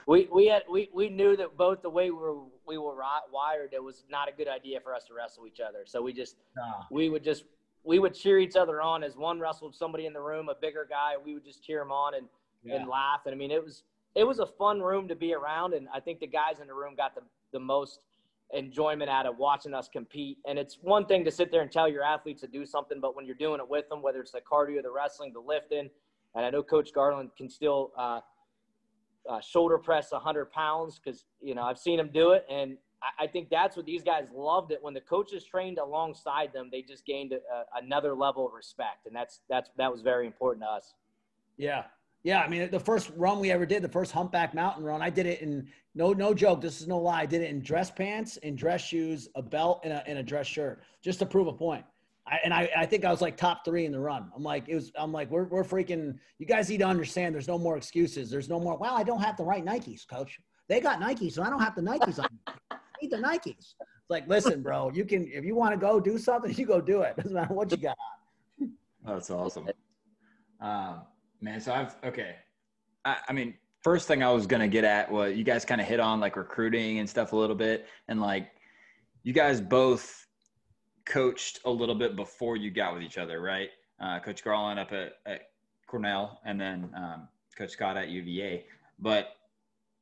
we we had we, we knew that both the way we were we were wired, it was not a good idea for us to wrestle each other. So we just nah. we would just we would cheer each other on as one wrestled somebody in the room, a bigger guy. We would just cheer him on and yeah. and laugh. And I mean, it was it was a fun room to be around, and I think the guys in the room got the the most enjoyment out of watching us compete. And it's one thing to sit there and tell your athletes to do something, but when you're doing it with them, whether it's the cardio, the wrestling, the lifting, and I know Coach Garland can still uh, uh, shoulder press 100 pounds because you know I've seen them do it, and I, I, think that's what these guys loved it when the coaches trained alongside them. They just gained a, another level of respect, and that's that's that was very important to us. Yeah, yeah, I mean, the first run we ever did, the first humpback mountain run, I did it in no no joke. This is no lie. I did it in dress pants, in dress shoes, a belt, and a, and a dress shirt, just to prove a point. I, and I, I think I was like top three in the run. I'm like, it was. I'm like, we're we're freaking. You guys need to understand. There's no more excuses. There's no more. Well, I don't have the right Nikes, coach. They got Nikes, so I don't have the Nikes on. I need the Nikes. It's like, listen, bro. You can if you want to go do something, you go do it. Doesn't matter what you got. That's awesome. Um, Man, so I've okay. I, I mean, first thing I was gonna get at was you guys kind of hit on like recruiting and stuff a little bit, and like you guys both coached a little bit before you got with each other, right? Uh, Coach Garland up at, at Cornell, and then um, Coach Scott at UVA. But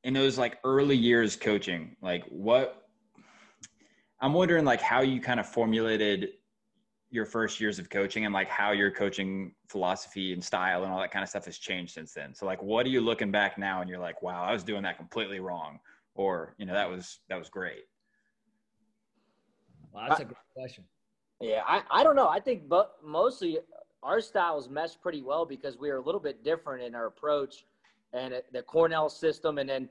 in those like early years coaching, like what I'm wondering, like how you kind of formulated your first years of coaching and like how your coaching philosophy and style and all that kind of stuff has changed since then. So like what are you looking back now and you're like, wow, I was doing that completely wrong or, you know, that was that was great. Well, that's a great question. Yeah, I, I don't know. I think but mostly our styles mesh pretty well because we are a little bit different in our approach and the Cornell system and then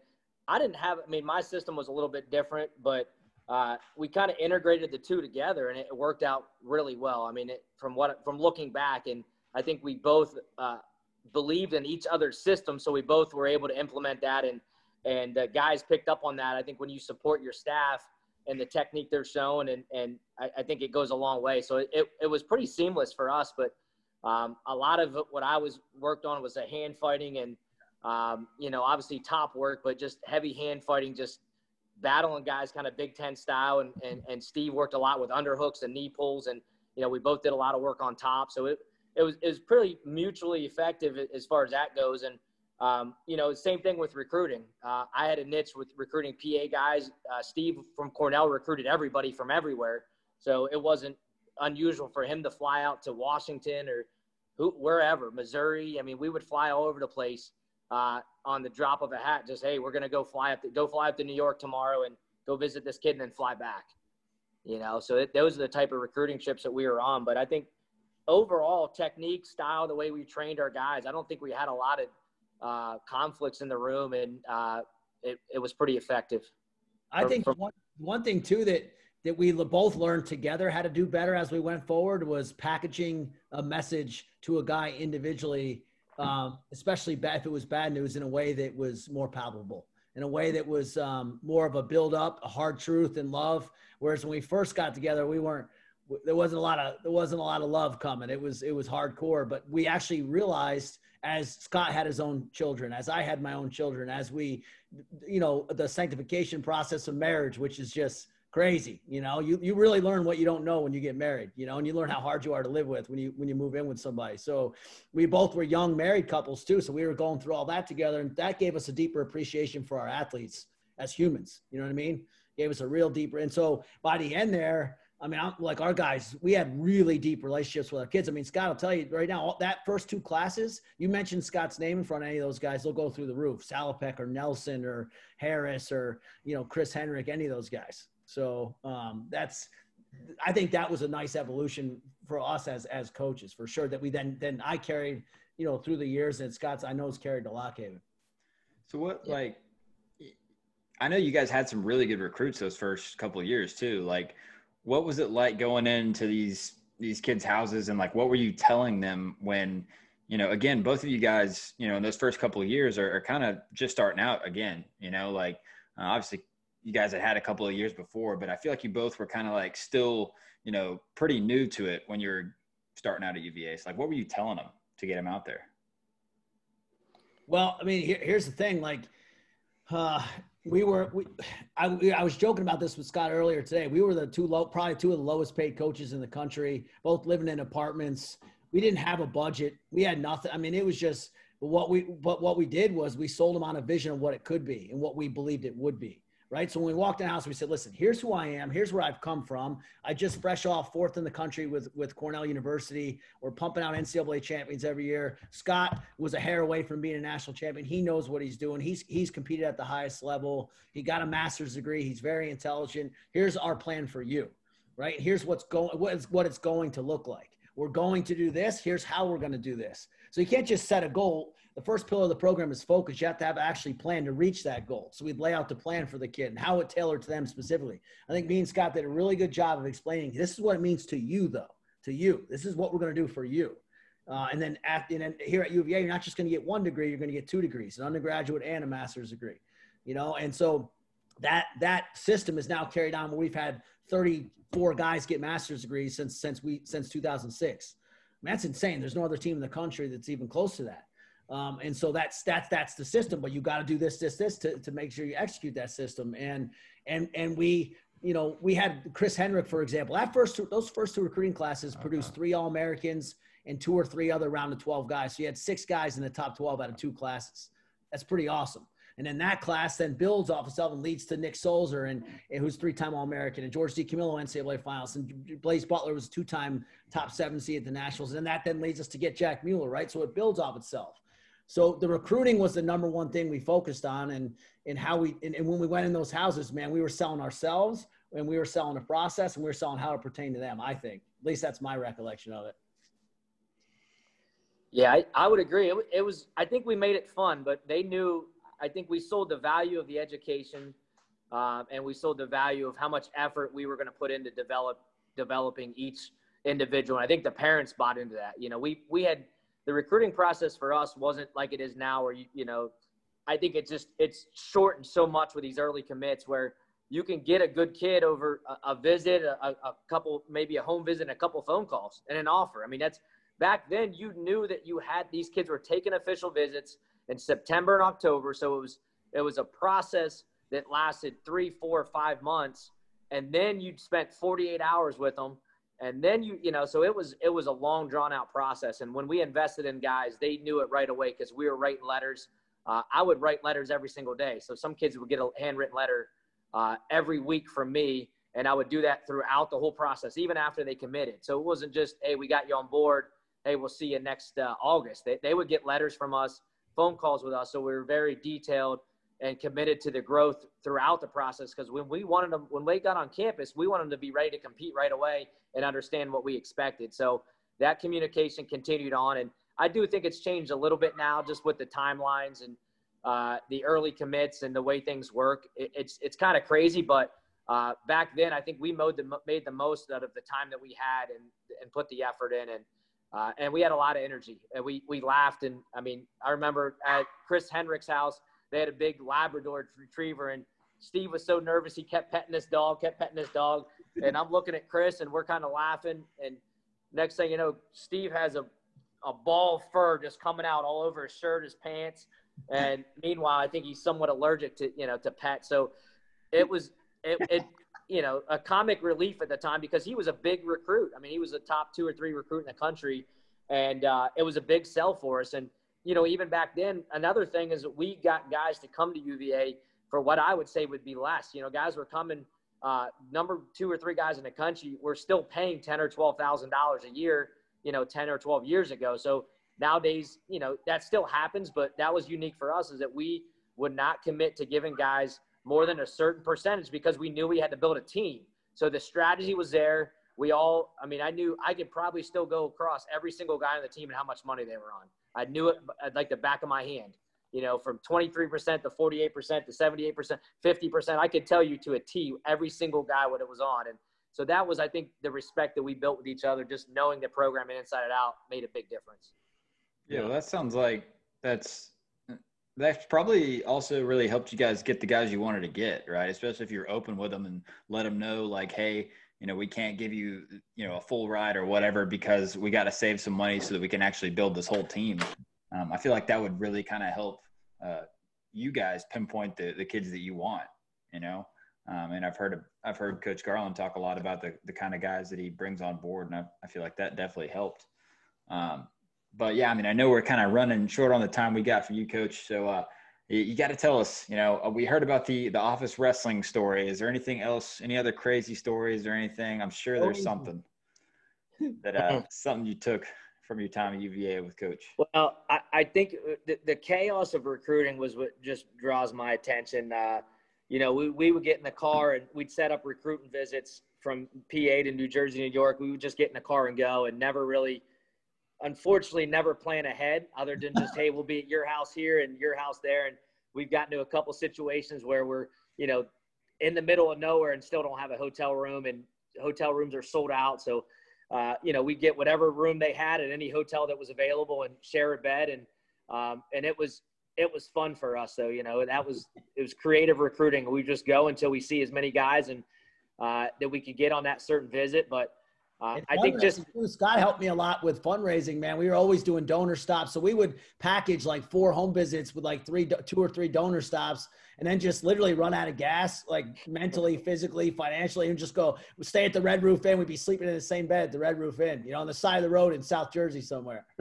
I didn't have I mean my system was a little bit different, but uh, we kind of integrated the two together and it worked out really well. I mean, it, from what from looking back, and I think we both uh, believed in each other's system, so we both were able to implement that, and and the guys picked up on that. I think when you support your staff and the technique they're showing, and and I, I think it goes a long way. So it, it, was pretty seamless for us, but um, a lot of what I was worked on was a hand fighting and um, you know obviously top work, but just heavy hand fighting, just battling guys kind of Big Ten style. And, and, and Steve worked a lot with underhooks and knee pulls. And, you know, we both did a lot of work on top. So it, it was, it was pretty mutually effective as far as that goes. And, um, you know, same thing with recruiting. Uh, I had a niche with recruiting PA guys. Uh, Steve from Cornell recruited everybody from everywhere. So it wasn't unusual for him to fly out to Washington or who, wherever, Missouri. I mean, we would fly all over the place uh, on the drop of a hat. Just hey, we're gonna go fly up to go fly up to New York tomorrow and go visit this kid and then fly back. You know, so it, those are the type of recruiting trips that we were on. But I think overall technique, style, the way we trained our guys, I don't think we had a lot of uh, conflicts in the room, and uh, it, it was pretty effective. I think one one thing too that that we both learned together how to do better as we went forward was packaging a message to a guy individually um, especially bad, if it was bad news, in a way that was more palpable, in a way that was um, more of a build up, a hard truth and love. Whereas when we first got together, we weren't. There wasn't a lot of there wasn't a lot of love coming. It was it was hardcore, but we actually realized as Scott had his own children, as I had my own children, as we, you know, the sanctification process of marriage, which is just crazy. You know, you, you really learn what you don't know when you get married, you know, and you learn how hard you are to live with when you, when you move in with somebody. So we both were young married couples too. So we were going through all that together and that gave us a deeper appreciation for our athletes as humans. You know what I mean? Gave us a real deeper. And so by the end there, I mean, I'm, like our guys, we had really deep relationships with our kids. I mean, Scott, I'll tell you right now, all, that first two classes, you mentioned Scott's name in front of any of those guys, they'll go through the roof. Salopek or Nelson or Harris or, you know, Chris Henrich, any of those guys. So um, that's, I think that was a nice evolution for us as as coaches for sure. That we then then I carried, you know, through the years, and Scott's I know has carried to Lock Haven. So what yeah. like? I know you guys had some really good recruits those first couple of years too. Like, what was it like going into these these kids' houses, and like, what were you telling them when? You know, again, both of you guys, you know, in those first couple of years are, are kind of just starting out again. You know, like uh, obviously you guys had had a couple of years before, but I feel like you both were kind of like still, you know, pretty new to it when you're starting out at UVA. So like, what were you telling them to get them out there? Well, I mean, here, here's the thing. Like, uh, we were, we, I, I was joking about this with Scott earlier today. We were the two low, probably two of the lowest paid coaches in the country, both living in apartments. We didn't have a budget. We had nothing. I mean, it was just, what we, but what we did was we sold them on a vision of what it could be and what we believed it would be right? So when we walked in the house, we said, listen, here's who I am. Here's where I've come from. I just fresh off fourth in the country with, with Cornell University. We're pumping out NCAA champions every year. Scott was a hair away from being a national champion. He knows what he's doing. He's, he's competed at the highest level. He got a master's degree. He's very intelligent. Here's our plan for you, right? Here's what's going, what, what it's going to look like. We're going to do this. Here's how we're going to do this. So you can't just set a goal the first pillar of the program is focus. You have to have actually plan to reach that goal. So we'd lay out the plan for the kid and how it tailored to them specifically. I think me and Scott did a really good job of explaining this is what it means to you, though. To you, this is what we're going to do for you. Uh, and then at, and then here at UVA, you're not just going to get one degree; you're going to get two degrees, an undergraduate and a master's degree. You know, and so that that system is now carried on. Where we've had 34 guys get master's degrees since since we since 2006. I mean, that's insane. There's no other team in the country that's even close to that. Um, and so that's that's that's the system. But you got to do this, this, this to, to make sure you execute that system. And and and we, you know, we had Chris Henrich, for example. That first two, those first two recruiting classes produced three All Americans and two or three other round of 12 guys. So you had six guys in the top 12 out of two classes. That's pretty awesome. And then that class then builds off itself and leads to Nick Sulzer and, and who's three-time All-American and George DiCamillo NCAA finals and Blaise Butler was a two-time top seven seed at the Nationals. And that then leads us to get Jack Mueller, right? So it builds off itself. So the recruiting was the number one thing we focused on, and and how we and, and when we went in those houses, man, we were selling ourselves, and we were selling the process, and we were selling how it pertained to them. I think, at least that's my recollection of it. Yeah, I, I would agree. It, it was. I think we made it fun, but they knew. I think we sold the value of the education, uh, and we sold the value of how much effort we were going to put into develop developing each individual. And I think the parents bought into that. You know, we we had the recruiting process for us wasn't like it is now where you you know i think it's just it's shortened so much with these early commits where you can get a good kid over a, a visit a, a, couple maybe a home visit and a couple phone calls and an offer i mean that's back then you knew that you had these kids were taking official visits in september and october. So it was it was a process that lasted three four five months. And then you spent 48 hours with them. And then you you know so it was it was a long drawn out process. And when we invested in guys they knew it right away because we were writing letters. Uh, i would write letters every single day. So some kids would get a handwritten letter uh, every week from me and i would do that throughout the whole process even after they committed. So it wasn't just hey we got you on board. Hey we'll see you next uh, august. They, they would get letters from us phone calls with us so we were very detailed and committed to the growth throughout the process because when we wanted them when they got on campus we wanted them to be ready to compete right away and understand what we expected. So that communication continued on and i do think it's changed a little bit now just with the timelines and uh, the early commits and the way things work. It, it's it's kind of crazy but uh, back then i think we made the, made the most out of the time that we had and, and put the effort in and uh, and we had a lot of energy. And we we laughed. And i mean i remember at chris Henrich's house they had a big Labrador retriever, and Steve was so nervous he kept petting this dog, kept petting this dog, and I'm looking at Chris, and we're kind of laughing. And next thing you know, Steve has a a ball of fur just coming out all over his shirt, his pants, and meanwhile, I think he's somewhat allergic to you know to pets. So it was it, it you know a comic relief at the time because he was a big recruit. I mean, he was a top two or three recruit in the country, and uh, it was a big sell for us. And you know, even back then, another thing is that we got guys to come to UVA for what I would say would be less. You know, guys were coming, uh, number two or three guys in the country were still paying ten or twelve thousand dollars a year. You know, ten or twelve years ago. So nowadays, you know, that still happens, but that was unique for us is that we would not commit to giving guys more than a certain percentage because we knew we had to build a team. So the strategy was there. We all, I mean, I knew I could probably still go across every single guy on the team and how much money they were on. I knew it uh, like the back of my hand. You know, from 23% to 48% to 78%, 50%. I could tell you to a T every single guy what it was on. And so that was, I think, the respect that we built with each other, just knowing the program inside and out made a big difference. Yeah, well, that sounds like that's that's probably also really helped you guys get the guys you wanted to get, right? Especially if you're open with them and let them know, like, hey, you know, we can't give you, you know, a full ride or whatever because we got to save some money so that we can actually build this whole team. Um, I feel like that would really kind of help uh, you guys pinpoint the, the kids that you want, you know. Um, and I've heard I've heard Coach Garland talk a lot about the the kind of guys that he brings on board, and I, I feel like that definitely helped. Um, but yeah, I mean, I know we're kind of running short on the time we got for you, Coach. So uh, you, you got to tell us. You know, uh, we heard about the the office wrestling story. Is there anything else? Any other crazy stories or anything? I'm sure there's something that uh, something you took from your time at UVA with Coach. Well, I, I think uh, the, the chaos of recruiting was what just draws my attention. Uh, you know, we, we would get in the car and we'd set up recruiting visits from PA to New Jersey, New York. We would just get in the car and go and never really, unfortunately, never plan ahead other than just, hey, we'll be at your house here and your house there. And we've gotten to a couple situations where we're, you know, in the middle of nowhere and still don't have a hotel room and hotel rooms are sold out. So, uh, you know, we get whatever room they had at any hotel that was available and share a bed. And, um, and it was, it was fun for us though. You know, that was, it was creative recruiting. We just go until we see as many guys and, uh, that we could get on that certain visit. But, uh, I think just Scott helped me a lot with fundraising, man. We were always doing donor stops. So we would package like four home visits with like three, two or three donor stops and then just literally run out of gas, like mentally, physically, financially, and just go stay at the Red Roof Inn. We'd be sleeping in the same bed, the Red Roof Inn, you know, on the side of the road in South Jersey somewhere.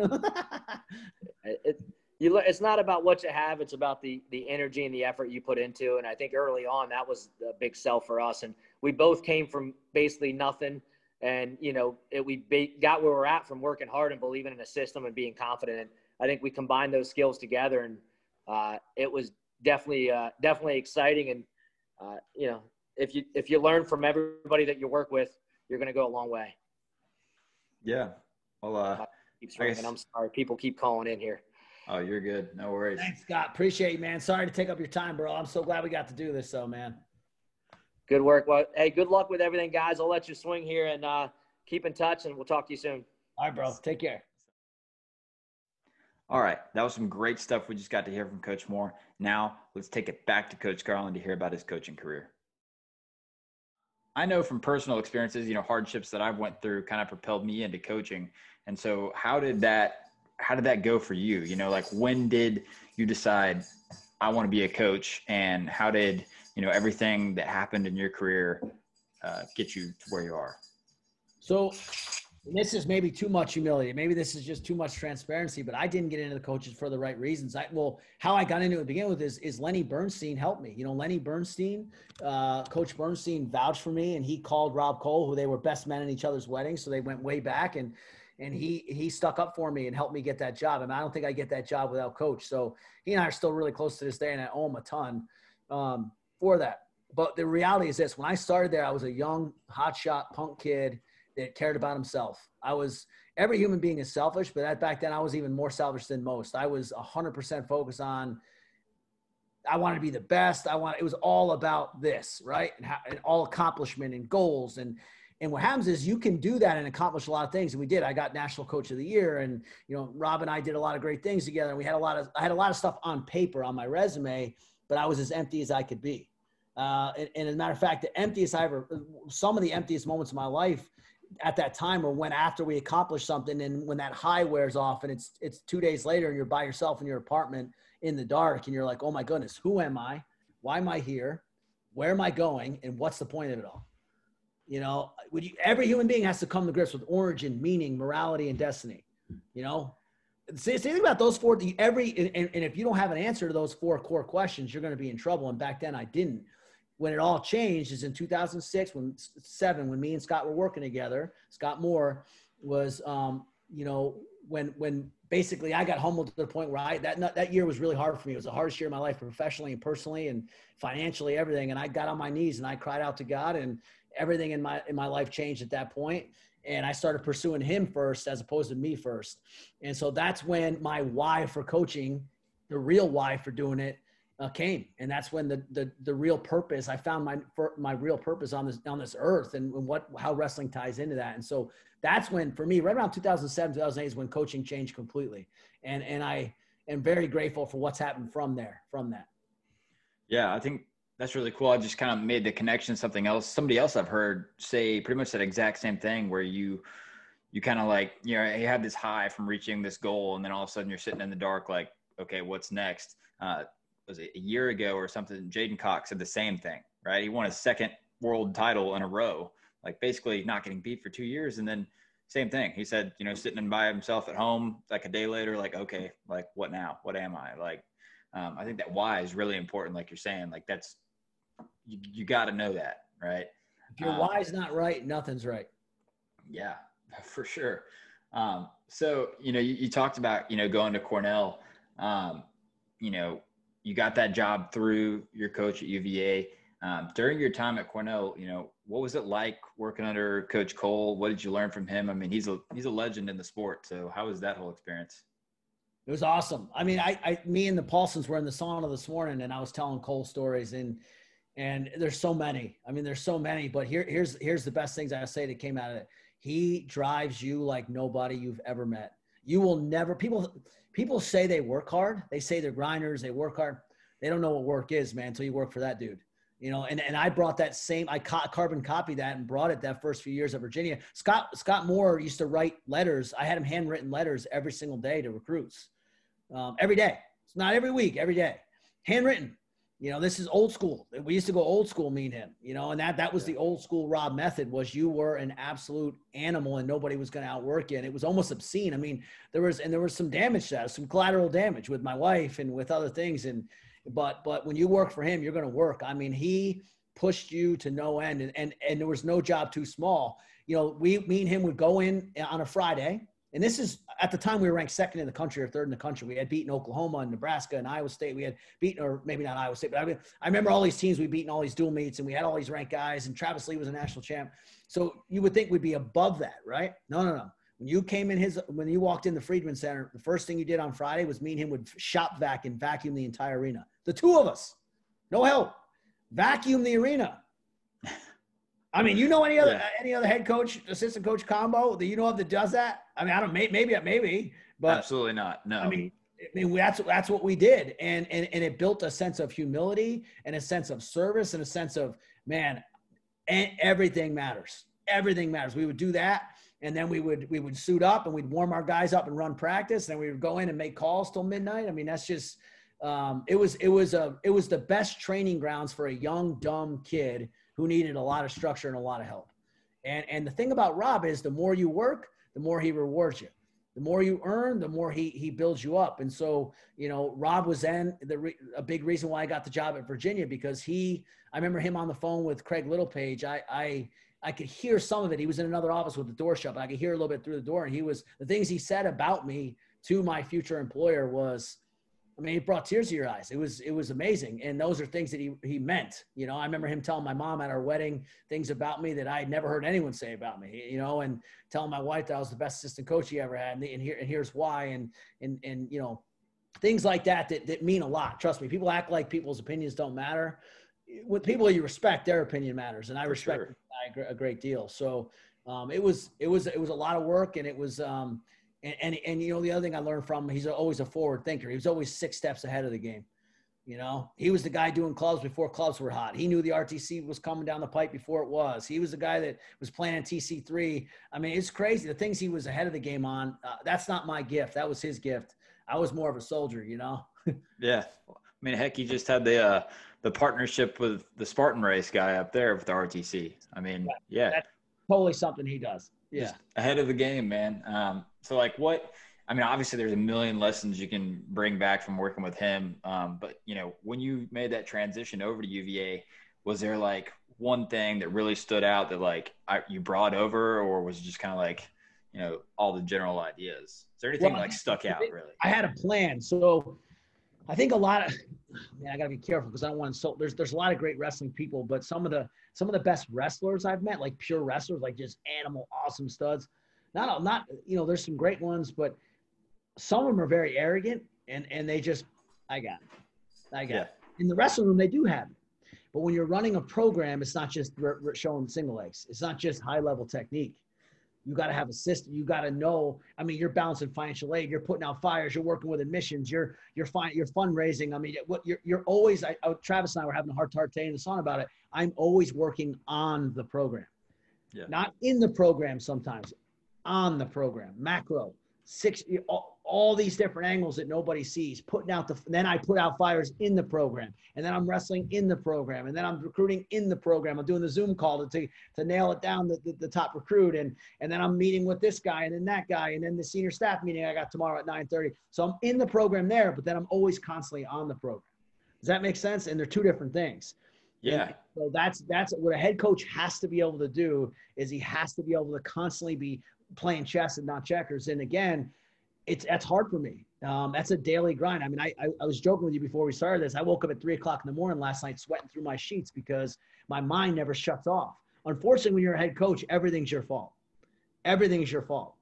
it, you, it's not about what you have; it's about the the energy and the effort you put into. And I think early on that was a big sell for us. And we both came from basically nothing, and you know, it, we ba- got where we're at from working hard and believing in the system and being confident. And I think we combined those skills together, and uh, it was definitely uh, definitely exciting. And uh, you know, if you if you learn from everybody that you work with, you're going to go a long way. Yeah. Well, uh, keeps ringing. Guess... I'm sorry, people keep calling in here. Oh, you're good. No worries. Thanks, Scott. Appreciate you, man. Sorry to take up your time, bro. I'm so glad we got to do this, though, man. Good work. Well, hey, good luck with everything, guys. I'll let you swing here and uh, keep in touch, and we'll talk to you soon. All right, bro. Take care. All right, that was some great stuff we just got to hear from Coach Moore. Now let's take it back to Coach Garland to hear about his coaching career. I know from personal experiences, you know, hardships that I've went through kind of propelled me into coaching. And so how did that how did that go for you? You know, like when did you decide I want to be a coach and how did, you know, everything that happened in your career uh, get you to where you are? So this is maybe too much humility. Maybe this is just too much transparency, but I didn't get into the coaches for the right reasons. I, well, how I got into it to begin with is, is Lenny Bernstein helped me. You know, Lenny Bernstein, uh, Coach Bernstein vouched for me and he called Rob Koll, who they were best men in each other's weddings. So they went way back and, and he, he stuck up for me and helped me get that job. And I don't think I get that job without coach. So he and I are still really close to this day and I owe him a ton um, that. But the reality is this, when I started there, I was a young hotshot punk kid that cared about himself. I was every human being is selfish, but back then I was even more selfish than most. I was 100% focused on I wanted to be the best. I want it was all about this, right? And, and all accomplishment and goals and and what happens is you can do that and accomplish a lot of things. And we did. I got national coach of the year, and you know, Rob and I did a lot of great things together. And we had a lot of I had a lot of stuff on paper on my resume, but I was as empty as I could be. Uh, and, and, as a matter of fact, the emptiest I ever, some of the emptiest moments of my life at that time were when after we accomplish something and when that high wears off and it's it's two days later and you're by yourself in your apartment in the dark and you're like oh my goodness who am i? Why am i here? Where am i going? And what's the point of it all? You know you, every human being has to come to grips with origin meaning morality and destiny you know? See, think about those four. Every and, and if you don't have an answer to those four core questions, you're going to be in trouble. And back then, I didn't when it all changed is in 2006 when seven when me and scott were working together. Scott moore was um, you know when when basically i got humbled to the point where i that that year was really hard for me. It was the hardest year of my life professionally and personally and financially everything. And i got on my knees and i cried out to god and everything in my in my life changed at that point. And i started pursuing him first as opposed to me first. And so that's when my why for coaching the real why for doing it uh, came, and that's when the, the the real purpose. I found my my real purpose on this on this earth, and, what how wrestling ties into that. And so that's when, for me, right around 2007, 2008 is when coaching changed completely, and and I am very grateful for what's happened from there, from that. Yeah, I think that's really cool. I just kind of made the connection. Something else, somebody else I've heard say pretty much that exact same thing, where you you kind of like you know you have this high from reaching this goal, and then all of a sudden you're sitting in the dark, like okay, what's next? Uh, was it a year ago or something? J'den Cox said the same thing, right? He won his second world title in a row, like basically not getting beat for two years. And then same thing. He said, you know, sitting and by himself at home, like a day later, like, okay, like what now? What am I? Like, um, I think that why is really important. Like you're saying, like that's you, you got to know that, right? If your um, why's not right, nothing's right. Yeah, for sure. Um, so you know, you, you, talked about you know going to Cornell. Um, you know, you got that job through your coach at UVA. Um, during your time at Cornell, you know, what was it like working under Coach Koll? What did you learn from him? I mean, he's a he's a legend in the sport. So how was that whole experience? It was awesome. I mean, I, I me and the Paulsons were in the sauna this morning, and I was telling Koll stories, and and there's so many. I mean, there's so many. But here here's here's the best things I say that came out of it. He drives you like nobody you've ever met. You will never people people say they work hard. They say they're grinders. They work hard. They don't know what work is, man, until you work for that dude. You know and, and i brought that same i ca- carbon copied that and brought it that first few years at virginia. Scott scott moore used to write letters. I had him handwritten letters every single day to recruits. Um, every day. It's not every week every day. Handwritten you know this is old school. We used to go old school mean him you know and that that was the old school rob method was you were an absolute animal and nobody was going to outwork you. And it was almost obscene. I mean there was and there was some damage to that some collateral damage with my wife and with other things. And but but when you work for him, you're going to work. I mean, he pushed you to no end, and and and there was no job too small. You know, we me and him would go in on a Friday, and this is at the time we were ranked second in the country or third in the country. We had beaten Oklahoma and Nebraska and Iowa State. We had beaten, or maybe not Iowa State, but I mean, I remember all these teams we beat beaten all these dual meets, and we had all these ranked guys. And Travis Lee was a national champ, so you would think we'd be above that, right? No, no, no. When you came in his, when you walked in the Friedman Center, the first thing you did on Friday was me and him would shop vac and vacuum the entire arena. The two of us, no help, vacuum the arena. I mean, you know any other yeah. any other head coach, assistant coach combo that you know of that does that? I mean, I don't maybe maybe, but absolutely not. No, I mean, I mean that's that's what we did, and and and it built a sense of humility and a sense of service and a sense of man, and everything matters. Everything matters. We would do that, and then we would we would suit up and we'd warm our guys up and run practice, and then we would go in and make calls till midnight. I mean, that's just um, it was it was a it was the best training grounds for a young dumb kid who needed a lot of structure and a lot of help. And and the thing about Rob is the more you work, the more he rewards you. The more you earn, the more he he builds you up. And so you know, Rob was then the re, a big reason why I got the job at Virginia because he I remember him on the phone with Craig Littlepage. I I I could hear some of it. He was in another office with the door shut, but I could hear a little bit through the door. And he was the things he said about me to my future employer was I mean, it brought tears to your eyes. It was it was amazing, and those are things that he he meant. You know, I remember him telling my mom at our wedding things about me that I had never heard anyone say about me. You know, and telling my wife that I was the best assistant coach he ever had, and, and here and here's why, and and and you know, things like that that that mean a lot. Trust me, people act like people's opinions don't matter. With people you respect, their opinion matters, and I For respect sure. a great deal. So um, it was it was it was a lot of work, and it was. Um, and, and, and you know, the other thing I learned from him, he's always a forward thinker. He was always six steps ahead of the game. You know, he was the guy doing clubs before clubs were hot. He knew the RTC was coming down the pipe before it was. He was the guy that was playing TC3. I mean, it's crazy. The things he was ahead of the game on, uh, that's not my gift. That was his gift. I was more of a soldier, you know? yeah. I mean, heck, he just had the, uh, the partnership with the Spartan race guy up there with the RTC. I mean, yeah. yeah. totally something he does. Yeah. Just ahead of the game, man. Um, so like what I mean, obviously there's a million lessons you can bring back from working with him. Um, but you know, when you made that transition over to UVA, was there like one thing that really stood out that like I, you brought over, or was it just kind of like, you know, all the general ideas? Is there anything well, like stuck out really? I had a plan. So I think a lot of, man, I gotta be careful because I don't want to. So there's there's a lot of great wrestling people, but some of the some of the best wrestlers I've met, like pure wrestlers, like just animal awesome studs. Not not you know, there's some great ones, but some of them are very arrogant and and they just, I got it, I got yeah. it. In the rest of them, they do have it. But when you're running a program, it's not just showing single legs. It's not just high level technique. You got to have a system. You got to know. I mean, you're balancing financial aid. You're putting out fires. You're working with admissions. You're you're fine. You're fundraising. I mean, what you're you're always. I, I, Travis and I were having a hard time telling the song about it. I'm always working on the program, yeah. not in the program. Sometimes on the program, macro. six all, all, these different angles that nobody sees putting out the then i put out fires in the program and then i'm wrestling in the program and then i'm recruiting in the program i'm doing the zoom call to to, nail it down the, the, the, top recruit and and then i'm meeting with this guy and then that guy and then the senior staff meeting i got tomorrow at 9 30 so i'm in the program there but then i'm always constantly on the program does that make sense and they're two different things yeah. And so that's that's what a head coach has to be able to do is he has to be able to constantly be playing chess and not checkers. And again, it's that's hard for me. Um, that's a daily grind. I mean, I, I, I was joking with you before we started this. I woke up at three o'clock in the morning last night, sweating through my sheets because my mind never shuts off. Unfortunately, when you're a head coach, everything's your fault. Everything's your fault.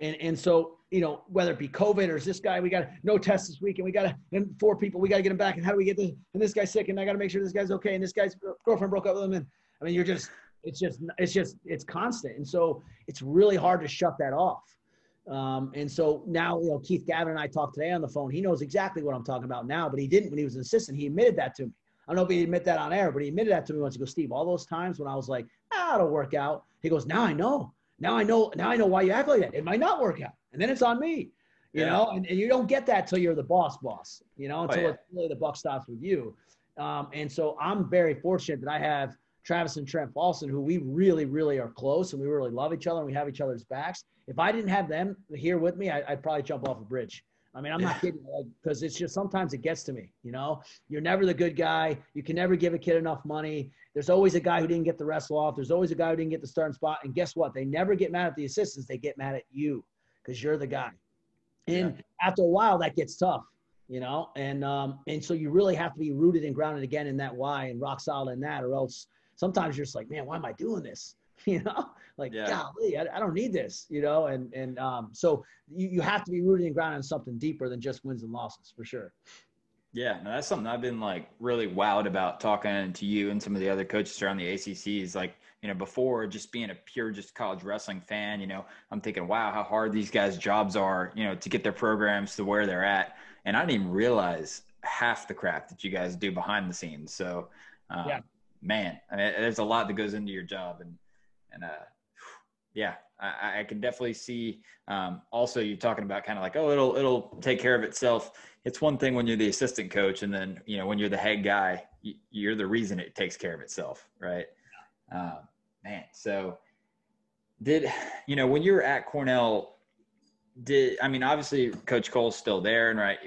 And and so you know whether it be COVID or is this guy, we got no test this week, and we got and four people, we got to get him back. And how do we get this? And this guy's sick, and I got to make sure this guy's okay. And this guy's girlfriend broke up with him. And I mean, you're just it's just it's just it's constant. And so it's really hard to shut that off. Um, and so now you know keith gavin and i talked today on the phone. He knows exactly what i'm talking about now but he didn't when he was an assistant. He admitted that to me. I don't know if he admit that on air but he admitted that to me once. He goes steve all those times when i was like ah, it'll work out. He goes now i know. Now i know now i know why you act like that. It might not work out. And then it's on me you yeah. know and, and you don't get that till you're the boss boss you know until oh, yeah. really the buck stops with you. Um, and so i'm very fortunate that i have Travis and Trent Paulson, who we really, really are close and we really love each other and we have each other's backs. If I didn't have them here with me, I, would probably jump off a bridge. I mean, I'm not kidding because it's just sometimes it gets to me. You know, you're never the good guy. You can never give a kid enough money. There's always a guy who didn't get the wrestle off. There's always a guy who didn't get the starting spot. And guess what? They never get mad at the assistants. They get mad at you because you're the guy. And yeah. after a while, that gets tough you know and um and so you really have to be rooted and grounded again in that why and rock solid in that or else sometimes you're just like, man, why am I doing this? You know, like, yeah. golly, I, I, don't need this, you know? And, and, um, so you, you have to be rooted and grounded in something deeper than just wins and losses for sure. Yeah, no, that's something I've been like really wowed about talking to you and some of the other coaches around the ACC is like, you know, before just being a pure just college wrestling fan, you know, I'm thinking, wow, how hard these guys' jobs are, you know, to get their programs to where they're at. And I didn't even realize half the crap that you guys do behind the scenes. So, um, yeah man, I mean, there's a lot that goes into your job, and and uh, yeah, I, I can definitely see. Um, also, you're talking about kind of like, oh, it'll it'll take care of itself. It's one thing when you're the assistant coach, and then you know when you're the head guy, you're the reason it takes care of itself, right? Uh, man, so did you know when you were at Cornell? Did I mean obviously Coach Koll's still there, and right?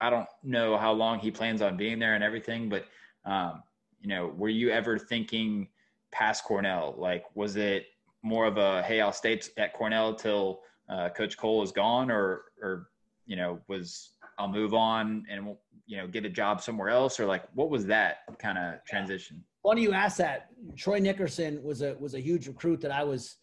I don't know how long he plans on being there and everything, but um, you know, were you ever thinking past Cornell? Like, was it more of a, hey, I'll stay at Cornell till uh, Coach Koll is gone, or, or, you know, was I'll move on and you know get a job somewhere else, or like what was that kind of transition? Funny you ask that. Troy Nickerson was a was a huge recruit that I was,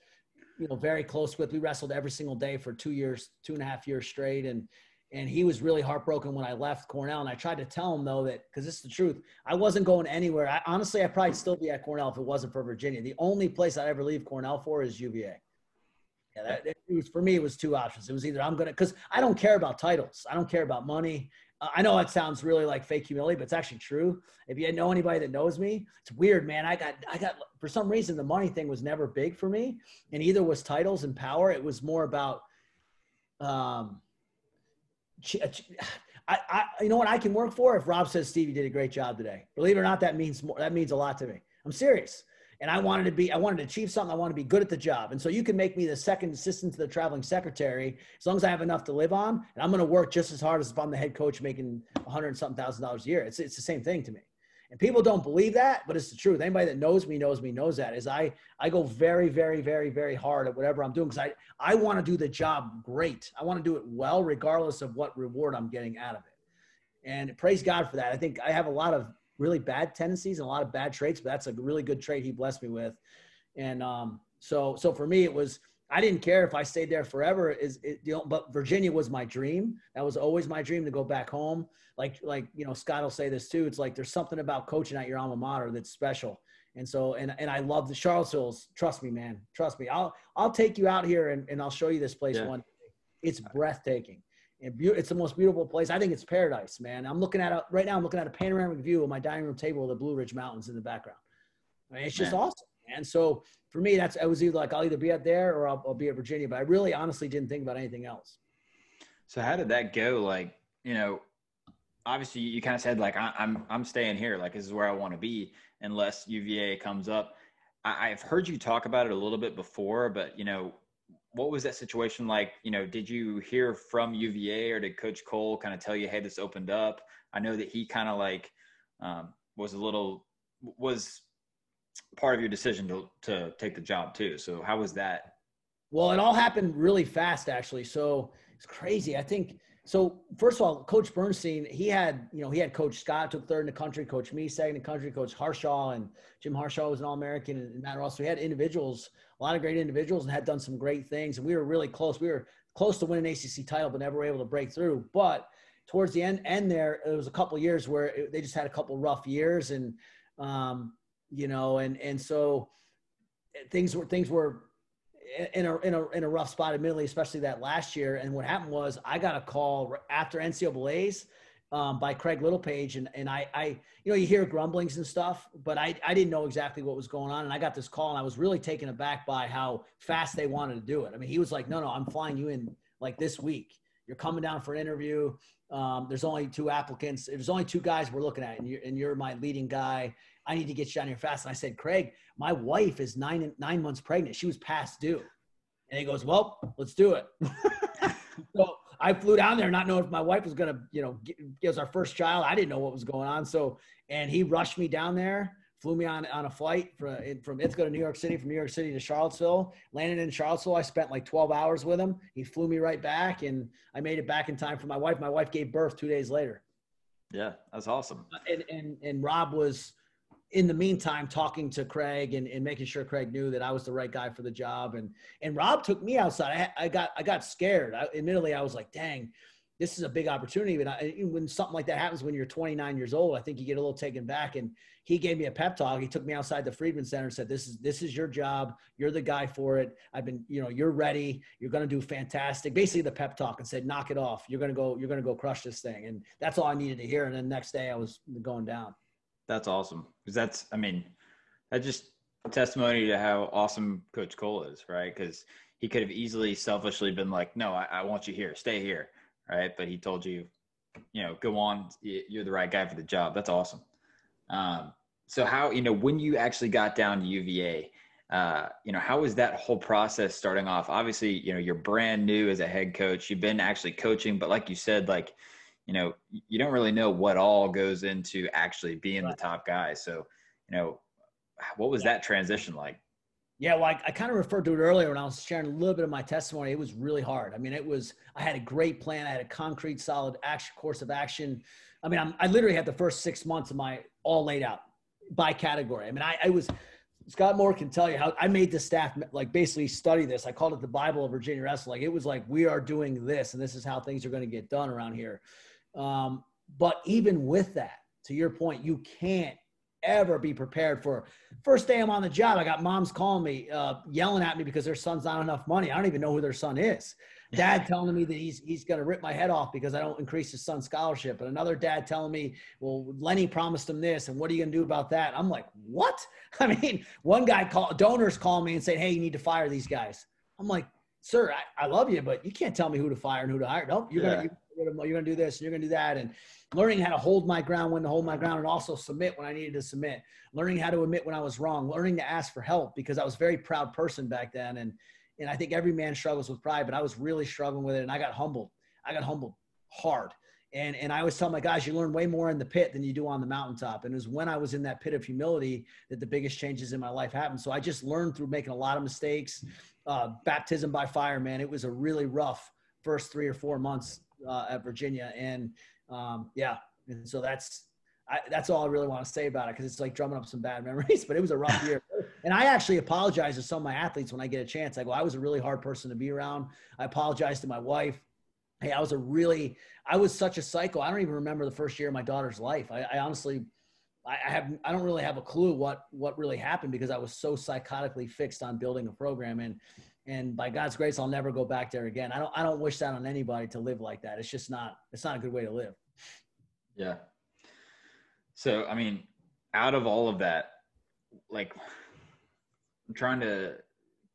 you know, very close with. We wrestled every single day for two years, two and a half years straight, and and he was really heartbroken when I left Cornell. And I tried to tell him though that because this is the truth, I wasn't going anywhere. I, honestly, I'd probably still be at Cornell if it wasn't for Virginia. The only place I'd ever leave Cornell for is UVA. Yeah, that, it was for me. It was two options. It was either I'm gonna because I don't care about titles. I don't care about money. Uh, I know it sounds really like fake humility, but it's actually true. If you know anybody that knows me, it's weird, man. I got, I got, for some reason, the money thing was never big for me. And either was titles and power. It was more about, um, Uh, I, I, you know what I can work for if Rob says Stevie did a great job today. Believe it or not, that means more. That means a lot to me. I'm serious. And I wanted to be, I wanted to achieve something. I want to be good at the job. And so you can make me the second assistant to the traveling secretary as long as I have enough to live on. And I'm going to work just as hard as if I'm the head coach making a hundred something thousand dollars a year. It's, it's the same thing to me. And people don't believe that, but it's the truth. Anybody that knows me knows me knows that. Is I I go very very very very hard at whatever I'm doing because I I want to do the job great. I want to do it well, regardless of what reward I'm getting out of it. And praise God for that. I think I have a lot of really bad tendencies and a lot of bad traits, but that's a really good trait He blessed me with. And um, so so for me, it was I didn't care if I stayed there forever. Is it, you know, but Virginia was my dream. That was always my dream to go back home. Like like you know, Scott will say this too. It's like there's something about coaching at your alma mater that's special. And so and and I love the Charlottesville's. Trust me, man. Trust me. I'll I'll take you out here and, and I'll show you this place yeah. one day. It's breathtaking. And be- it's the most beautiful place. I think it's paradise, man. I'm looking at a right now. I'm looking at a panoramic view of my dining room table with the Blue Ridge Mountains in the background. I mean, it's just man. awesome. And so for me, that's I was either like I'll either be out there or I'll, I'll, be at Virginia. But I really honestly didn't think about anything else. So how did that go? Like, you know, obviously you kind of said like I, am I'm, I'm staying here, like this is where I want to be, unless UVA comes up. I, I've heard you talk about it a little bit before, but you know, what was that situation like? You know, did you hear from UVA or did Coach Koll kind of tell you, hey, this opened up? I know that he kind of like um, was a little was part of your decision to to take the job too. So how was that? Well, it all happened really fast, actually. So it's crazy. I think so. First of all, Coach Bernstein, he had you know he had Coach Scott took third in the country, Coach me second in the country, Coach Harshaw and Jim Harshaw was an All American, and Matt Ross. So he had individuals, a lot of great individuals, and had done some great things. And we were really close. We were close to winning ACC title, but never were able to break through. But towards the end, end there, it was a couple years where it, they just had a couple rough years, and um, you know, and and so things were things were in a, in a in a rough spot, admittedly, especially that last year. And what happened was I got a call after NCAA's um, by Craig Littlepage, and and I I you know you hear grumblings and stuff, but I I didn't know exactly what was going on, and I got this call, and I was really taken aback by how fast they wanted to do it. I mean, he was like, no, no, I'm flying you in like this week. You're coming down for an interview. Um, there's only two applicants. There's only two guys we're looking at, and you're, and you're my leading guy. I need to get you down here fast. And I said, Craig, my wife is nine nine months pregnant. She was past due. And he goes, Well, let's do it. so I flew down there not knowing if my wife was gonna, you know, get, us our first child. I didn't know what was going on. So and he rushed me down there, flew me on on a flight from from Ithaca to New York City, from New York City to Charlottesville. Landed in Charlottesville. I spent like 12 hours with him. He flew me right back, and I made it back in time for my wife. My wife gave birth two days later. Yeah, that's awesome. And and and Rob was in the meantime talking to Craig and, and making sure Craig knew that I was the right guy for the job. And and Rob took me outside. I, I got I got scared. I, admittedly, I was like, dang, this is a big opportunity. But I, when something like that happens when you're 29 years old, I think you get a little taken back. And he gave me a pep talk. He took me outside the Friedman Center and said, "This is this is your job. You're the guy for it. I've been, you know, you're ready. You're going to do fantastic." Basically, the pep talk and said, "Knock it off. You're going to go. You're going to go crush this thing." And that's all I needed to hear. And then the next day, I was going down. That's awesome because that's, I mean, that's just testimony to how awesome Coach Koll is, right? Because he could have easily selfishly been like, "No, I, I want you here. Stay here." right? But he told you, you know, go on. You're the right guy for the job. That's awesome. Um, so how you know when you actually got down to UVA, uh, you know, how was that whole process starting off? Obviously, you know, you're brand new as a head coach. You've been actually coaching, but like you said, like, you know, you don't really know what all goes into actually being right. the top guy. So, you know, what was that transition like? Yeah, well, I, I kind of referred to it earlier when I was sharing a little bit of my testimony. It was really hard. I mean, it was, I had a great plan. I had a concrete, solid action course of action. I mean, I'm, i literally had the first six months of my all laid out by category. I mean, I, I was, Scott Moore can tell you how I made the staff like basically study this. I called it the Bible of Virginia Wrestling. Like it was like, we are doing this and this is how things are going to get done around here. Um, but even with that, to your point, you can't ever be prepared for. First day I'm on the job, I got moms calling me, uh, yelling at me because their son's not enough money. I don't even know who their son is. Dad telling me that he's he's to rip my head off because I don't increase his son's scholarship, and another dad telling me, "Well, Lenny promised him this, and what are you to do about that?" I'm like, "What?" I mean, one guy call donors call me and say, "Hey, you need to fire these guys." I'm like, "Sir, I, I love you, but you can't tell me who to fire and who to hire. No, you're yeah. gonna you're gonna do this, and you're gonna do that, and learning how to hold my ground when to hold my ground and also submit when I needed to submit, learning how to admit when I was wrong, learning to ask for help because I was a very proud person back then. And, and I think every man struggles with pride, but I was really struggling with it. And I got humbled. I got humbled hard. And, and I always tell my guys, you learn way more in the pit than you do on the mountaintop. And it was when I was in that pit of humility that the biggest changes in my life happened. So I just learned through making a lot of mistakes. Uh, baptism by fire, man. It was a really rough first three or four months uh, at Virginia. And um, yeah, and so that's I, that's all I really want to say about it because it's like drumming up some bad memories. But it was a rough year, and I actually apologize to some of my athletes when I get a chance. I go, I was a really hard person to be around. I apologize to my wife. Hey, I was a really, I was such a psycho. I don't even remember the first year of my daughter's life. I, I honestly, I, I have, I don't really have a clue what what really happened because I was so psychotically fixed on building a program and and by God's grace, I'll never go back there again. I don't I don't wish that on anybody to live like that. It's just not it's not a good way to live. Yeah. So I mean, out of all of that, like I'm trying to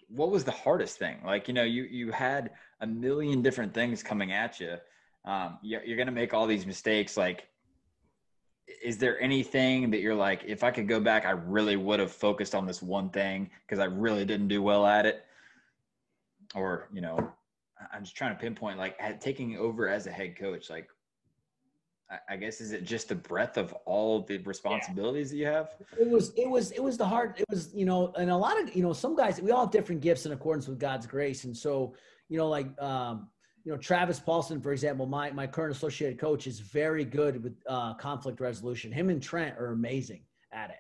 what was the hardest thing? Like, you know, you you had a million different things coming at you. Um, you're, you're going to make all these mistakes. Like, is there anything that you're like, if I could go back, I really would have focused on this one thing because I really didn't do well at it? Or, you know, I'm just trying to pinpoint like taking over as a head coach, like I guess is it just the breadth of all the responsibilities yeah. that you have? It was it was it was the hard it was you know and a lot of you know some guys we all have different gifts in accordance with God's grace and so you know like um you know Travis Paulson for example my my current associated coach is very good with uh, conflict resolution. Him and Trent are amazing at it.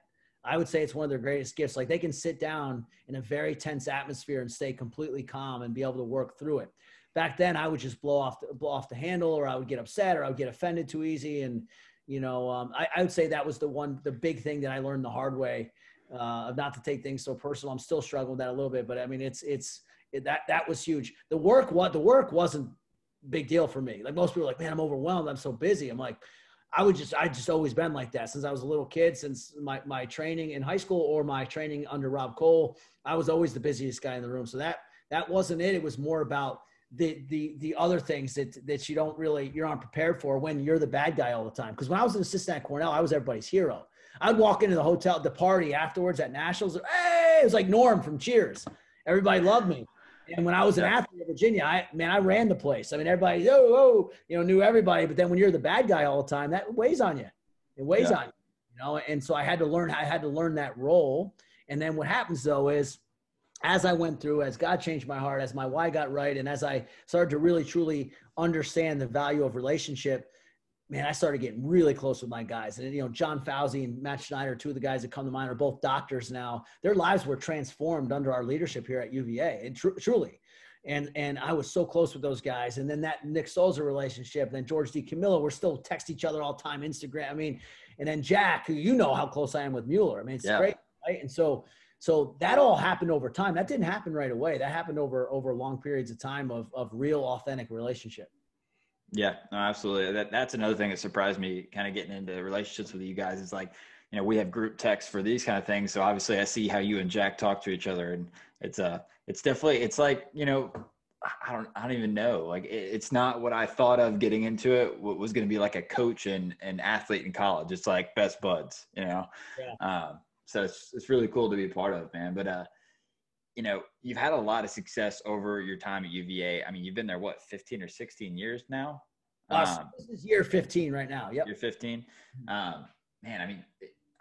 I would say it's one of their greatest gifts. Like they can sit down in a very tense atmosphere and stay completely calm and be able to work through it back then I would just blow off the, blow off the handle or I would get upset or I would get offended too easy. And, you know, um, I, I, would say that was the one, the big thing that I learned the hard way uh, of not to take things so personal. I'm still struggling with that a little bit, but I mean, it's, it's, it, that, that was huge. The work, what the work wasn't big deal for me. Like most people are like, man, I'm overwhelmed. I'm so busy. I'm like, I would just, I just always been like that since I was a little kid, since my, my training in high school or my training under Rob Koll, I was always the busiest guy in the room. So that, that wasn't it. It was more about the the the other things that that you don't really you're not prepared for when you're the bad guy all the time. Because when I was an assistant at Cornell, I was everybody's hero. I'd walk into the hotel, the party afterwards at Nationals. Hey, it was like Norm from Cheers. Everybody loved me. And when I was an athlete in Virginia, I man, I ran the place. I mean, everybody, oh, oh, you know, knew everybody. But then when you're the bad guy all the time, that weighs on you. It weighs yeah. on you, you know. And so I had to learn. I had to learn that role. And then what happens though is as I went through, as God changed my heart, as my why got right, and as I started to really truly understand the value of relationship, man, I started getting really close with my guys. And you know, John Fauci and Matt Schneider, two of the guys that come to mind, are both doctors now. Their lives were transformed under our leadership here at UVA, and tr- truly. And and I was so close with those guys. And then that Nick Souza relationship, then George DiCamillo, we're still text each other all the time, Instagram. I mean, and then Jack, who you know how close I am with Mueller. I mean, it's yeah. great, right? And so so that all happened over time. That didn't happen right away. That happened over over long periods of time of of real authentic relationship. Yeah, no, absolutely. That that's another thing that surprised me kind of getting into relationships with you guys is like, you know, we have group texts for these kind of things. So obviously I see how you and Jack talk to each other and it's uh it's definitely it's like, you know, I don't I don't even know. Like it, it's not what I thought of getting into it. What was going to be like a coach and an athlete in college. It's like best buds, you know. Yeah. Um, so it's it's really cool to be a part of, man. But uh, you know, you've had a lot of success over your time at UVA. I mean, you've been there what, 15 or 16 years now? Uh, um, this is year 15 right now. Yep. Year 15. Mm-hmm. Um, man, I mean,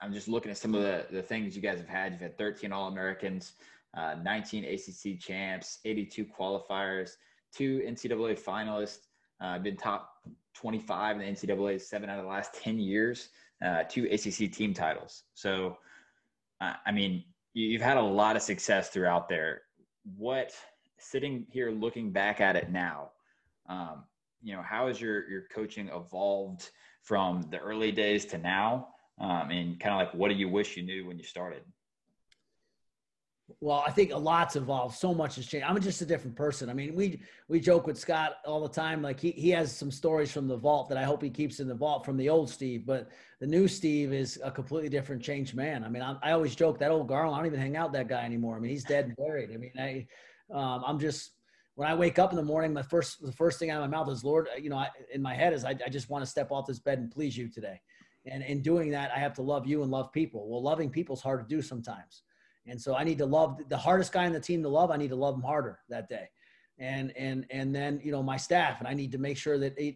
I'm just looking at some of the, the things you guys have had. You've had 13 All Americans, uh, 19 ACC champs, 82 qualifiers, two NCAA finalists, uh, been top 25 in the NCAA seven out of the last 10 years, uh, two ACC team titles. So, I mean, you've had a lot of success throughout there. What sitting here looking back at it now, um, you know, how has your your coaching evolved from the early days to now? Um, and kind of like, what do you wish you knew when you started? Well, I think a lot's evolved. So much has changed. I'm just a different person. I mean, we we joke with Scott all the time. Like he he has some stories from the vault that I hope he keeps in the vault from the old Steve. But the new Steve is a completely different, changed man. I mean, I, I always joke that old Garland. I don't even hang out with that guy anymore. I mean, he's dead and buried. I mean, I um, I'm just when I wake up in the morning, my first the first thing out of my mouth is Lord. You know, I, in my head is I, I just want to step off this bed and please you today. And in doing that, I have to love you and love people. Well, loving people is hard to do sometimes. And so I need to love the hardest guy on the team to love. I need to love him harder that day. And, and, and then, you know, my staff, and I need to make sure that it,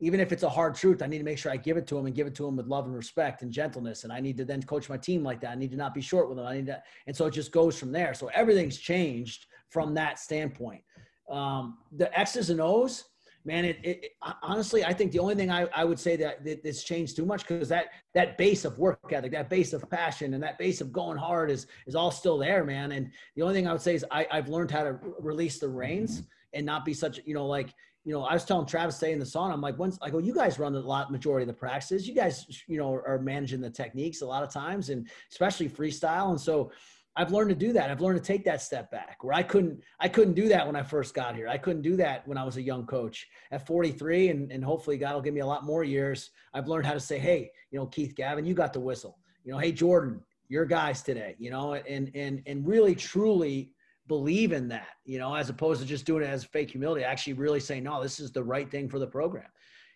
even if it's a hard truth, I need to make sure I give it to him and give it to him with love and respect and gentleness. And I need to then coach my team like that. I need to not be short with them. I need to, and so it just goes from there. So everything's changed from that standpoint. Um, the X's and O's, man, it, it, it, honestly, I think the only thing I, I would say that, that it's changed too much because that that base of work ethic, that base of passion, and that base of going hard is is all still there, man. And the only thing I would say is I, I've learned how to release the reins mm-hmm. and not be such, you know, like you know, I was telling Travis today in the sauna, I'm like, once I go, you guys run the lot majority of the practices. You guys, you know, are managing the techniques a lot of times, and especially freestyle. And so I've learned to do that. I've learned to take that step back where I couldn't, I couldn't do that when I first got here. I couldn't do that when I was a young coach at 43 and, and hopefully God will give me a lot more years. I've learned how to say, Hey, you know, Keith Gavin, you got the whistle, you know, Hey, Jordan, your guys today, you know, and, and, and really truly believe in that, you know, as opposed to just doing it as fake humility, actually really saying, no, this is the right thing for the program.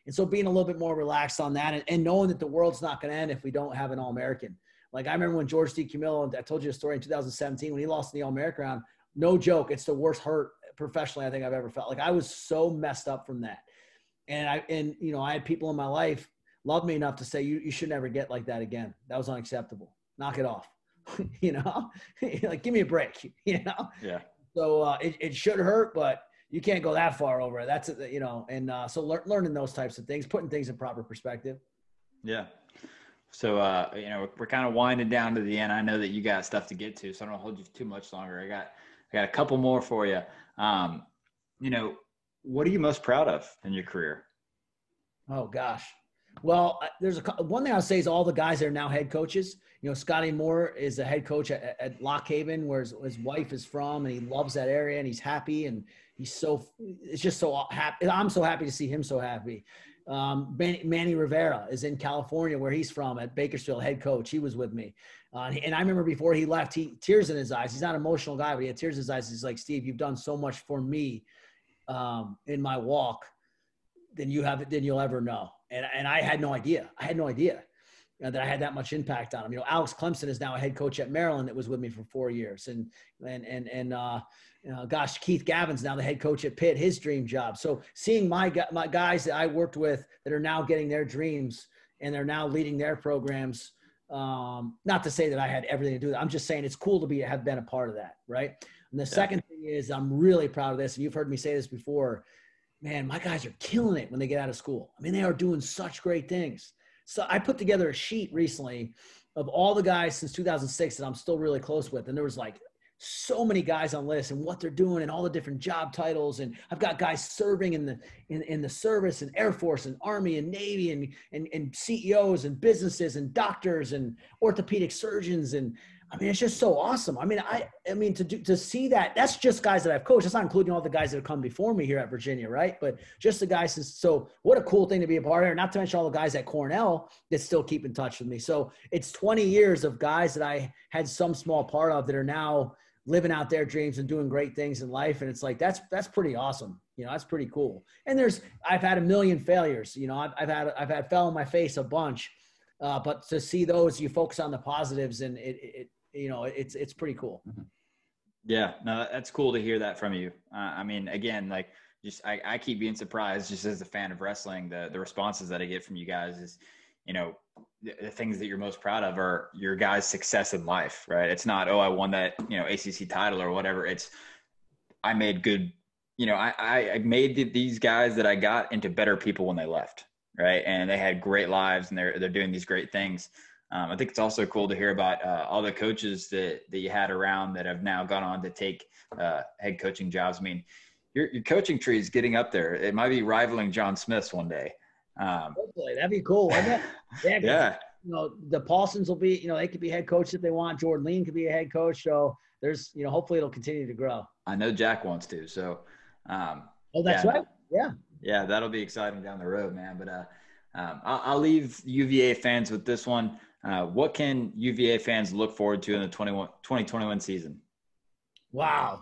And so being a little bit more relaxed on that and, and knowing that the world's not going to end if we don't have an All American. Like I remember when George DiCamillo, I told you a story in 2017 when he lost in the All American round. No joke, it's the worst hurt professionally I think I've ever felt. Like I was so messed up from that. And I and you know, I had people in my life love me enough to say you, you should never get like that again. That was unacceptable. Knock it off. you know, like give me a break. You know. Yeah. So uh, it it should hurt, but you can't go that far over it. That's you know, and uh, so lear- learning those types of things, putting things in proper perspective. Yeah. So uh, you know, we're kind of winding down to the end. I know that you got stuff to get to, so I don't hold you too much longer. I got I got a couple more for you. Um, you know, what are you most proud of in your career? Oh gosh. Well, there's a one thing I'll say is all the guys that are now head coaches. You know, Scotty Moore is a head coach at, at Lock Haven, where his, his, wife is from, and he loves that area, and he's happy, and he's so it's just so happy. I'm so happy to see him so happy. Um, Manny, Manny, Rivera is in California, where he's from, at Bakersfield, head coach. He was with me, uh, and I remember before he left, he tears in his eyes. He's not an emotional guy, but he had tears in his eyes. He's like, Steve, you've done so much for me um, in my walk than you have than you'll ever know. And and I had no idea. I had no idea that I had that much impact on him. You know, Alex Clemsen is now a head coach at Maryland that was with me for four years, and and and and uh, uh, gosh, Keith Gavin's now the head coach at Pitt, his dream job. So seeing my my guys that I worked with that are now getting their dreams and they're now leading their programs. Um, not to say that I had everything to do with it. I'm just saying it's cool to be have been a part of that, right? And the yeah. second thing is I'm really proud of this, and you've heard me say this before. Man, my guys are killing it when they get out of school. I mean, they are doing such great things. So I put together a sheet recently of all the guys since 2006 that I'm still really close with, and there was like so many guys on lists and what they're doing and all the different job titles. And i've got guys serving in the in, in the service and air force and army and navy and, and and ceos and businesses and doctors and orthopedic surgeons and I mean, it's just so awesome. I mean, I I mean to do to see that that's just guys that I've coached. That's not including all the guys that have come before me here at Virginia, right? But just the guys. So what a cool thing to be a part of. Not to mention all the guys at Cornell that still keep in touch with me. So it's 20 years of guys that I had some small part of that are now living out their dreams and doing great things in life. And it's like that's that's pretty awesome. You know, that's pretty cool. And there's I've had a million failures. You know, I've, I've had I've had fell on my face a bunch. Uh, but to see those, you focus on the positives, and it, it you know, it's it's pretty cool. Mm-hmm. Yeah, no, that's cool to hear that from you. Uh, I mean, again, like just I, I keep being surprised just as a fan of wrestling, the the responses that I get from you guys is, you know, the, the things that you're most proud of are your guys' success in life, right? It's not oh I won that you know ACC title or whatever. It's I made good, you know, I I made the, these guys that I got into better people when they left, right? And they had great lives and they're they're doing these great things. Um, I think it's also cool to hear about uh, all the coaches that, that you had around that have now gone on to take uh, head coaching jobs. I mean, your, your coaching tree is getting up there. It might be rivaling John Smith's one day. Um, Hopefully, that'd be cool. yeah. yeah. You know, the Paulsons will be, you know, they could be head coach if they want. Jordan Leen could be a head coach. So there's, you know, hopefully it'll continue to grow. I know Jack wants to. So, um, oh, that's yeah, right. Yeah. Yeah. That'll be exciting down the road, man. But, uh, um, I'll, I'll leave UVA fans with this one. Uh, what can UVA fans look forward to in the 2021 season? Wow,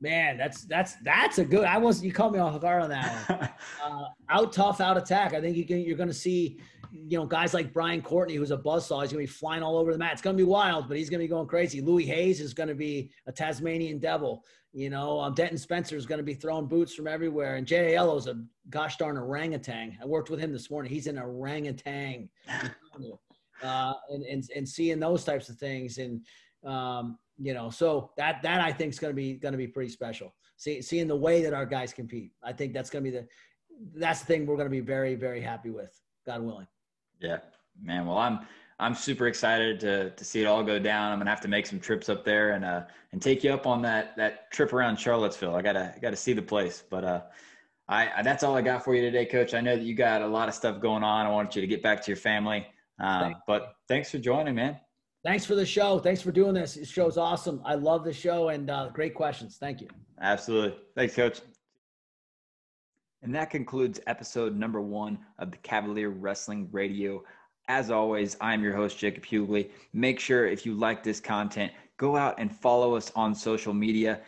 man, that's that's that's a good. I was you caught me off guard on that one. uh, out tough, out attack. I think you can, you're going to see, you know, guys like Brian Courtney, who's a buzzsaw. He's going to be flying all over the mat. It's going to be wild, but he's going to be going crazy. Louis Hayes is going to be a Tasmanian devil. You know, um, Denton Spencer is going to be throwing boots from everywhere, and Jay is a gosh darn orangutan. I worked with him this morning. He's an orangutan uh, and, and and seeing those types of things and um, you know so that that I think is going to be going to be pretty special. See, seeing the way that our guys compete, I think that's going to be the that's the thing we're going to be very very happy with, God willing. Yeah, man. Well, I'm I'm super excited to to see it all go down. I'm gonna have to make some trips up there and uh and take you up on that that trip around Charlottesville. I gotta I gotta see the place, but uh. I, that's all I got for you today, Coach. I know that you got a lot of stuff going on. I want you to get back to your family. Um, but thanks for joining, man. Thanks for the show. Thanks for doing this. This show's awesome. I love the show and uh, great questions. Thank you. Absolutely. Thanks, Coach. And that concludes episode number one of the Cavalier Wrestling Radio. As always, I'm your host, Jacob Hughley. Make sure if you like this content, go out and follow us on social media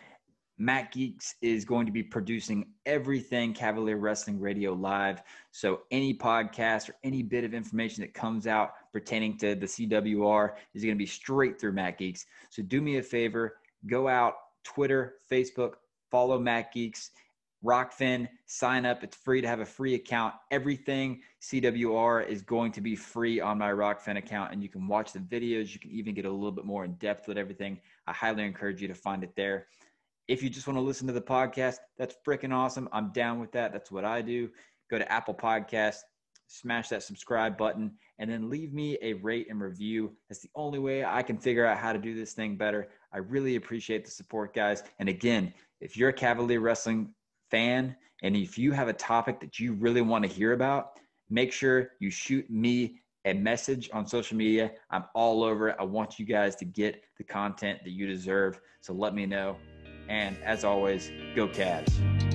Matt Geeks is going to be producing everything Cavalier Wrestling Radio live. So any podcast or any bit of information that comes out pertaining to the CWR is going to be straight through Matt Geeks. So do me a favor, go out Twitter, Facebook, follow Matt Geeks, Rokfin, sign up. It's free to have a free account. Everything CWR is going to be free on my Rokfin account, and you can watch the videos. You can even get a little bit more in depth with everything. I highly encourage you to find it there. If you just want to listen to the podcast, that's freaking awesome. I'm down with that. That's what I do. Go to Apple Podcast, smash that subscribe button, and then leave me a rate and review. That's the only way I can figure out how to do this thing better. I really appreciate the support, guys. And again, if you're a Cavalier Wrestling fan and if you have a topic that you really want to hear about, make sure you shoot me a message on social media. I'm all over it. I want you guys to get the content that you deserve. So let me know. And as always, go Cavs.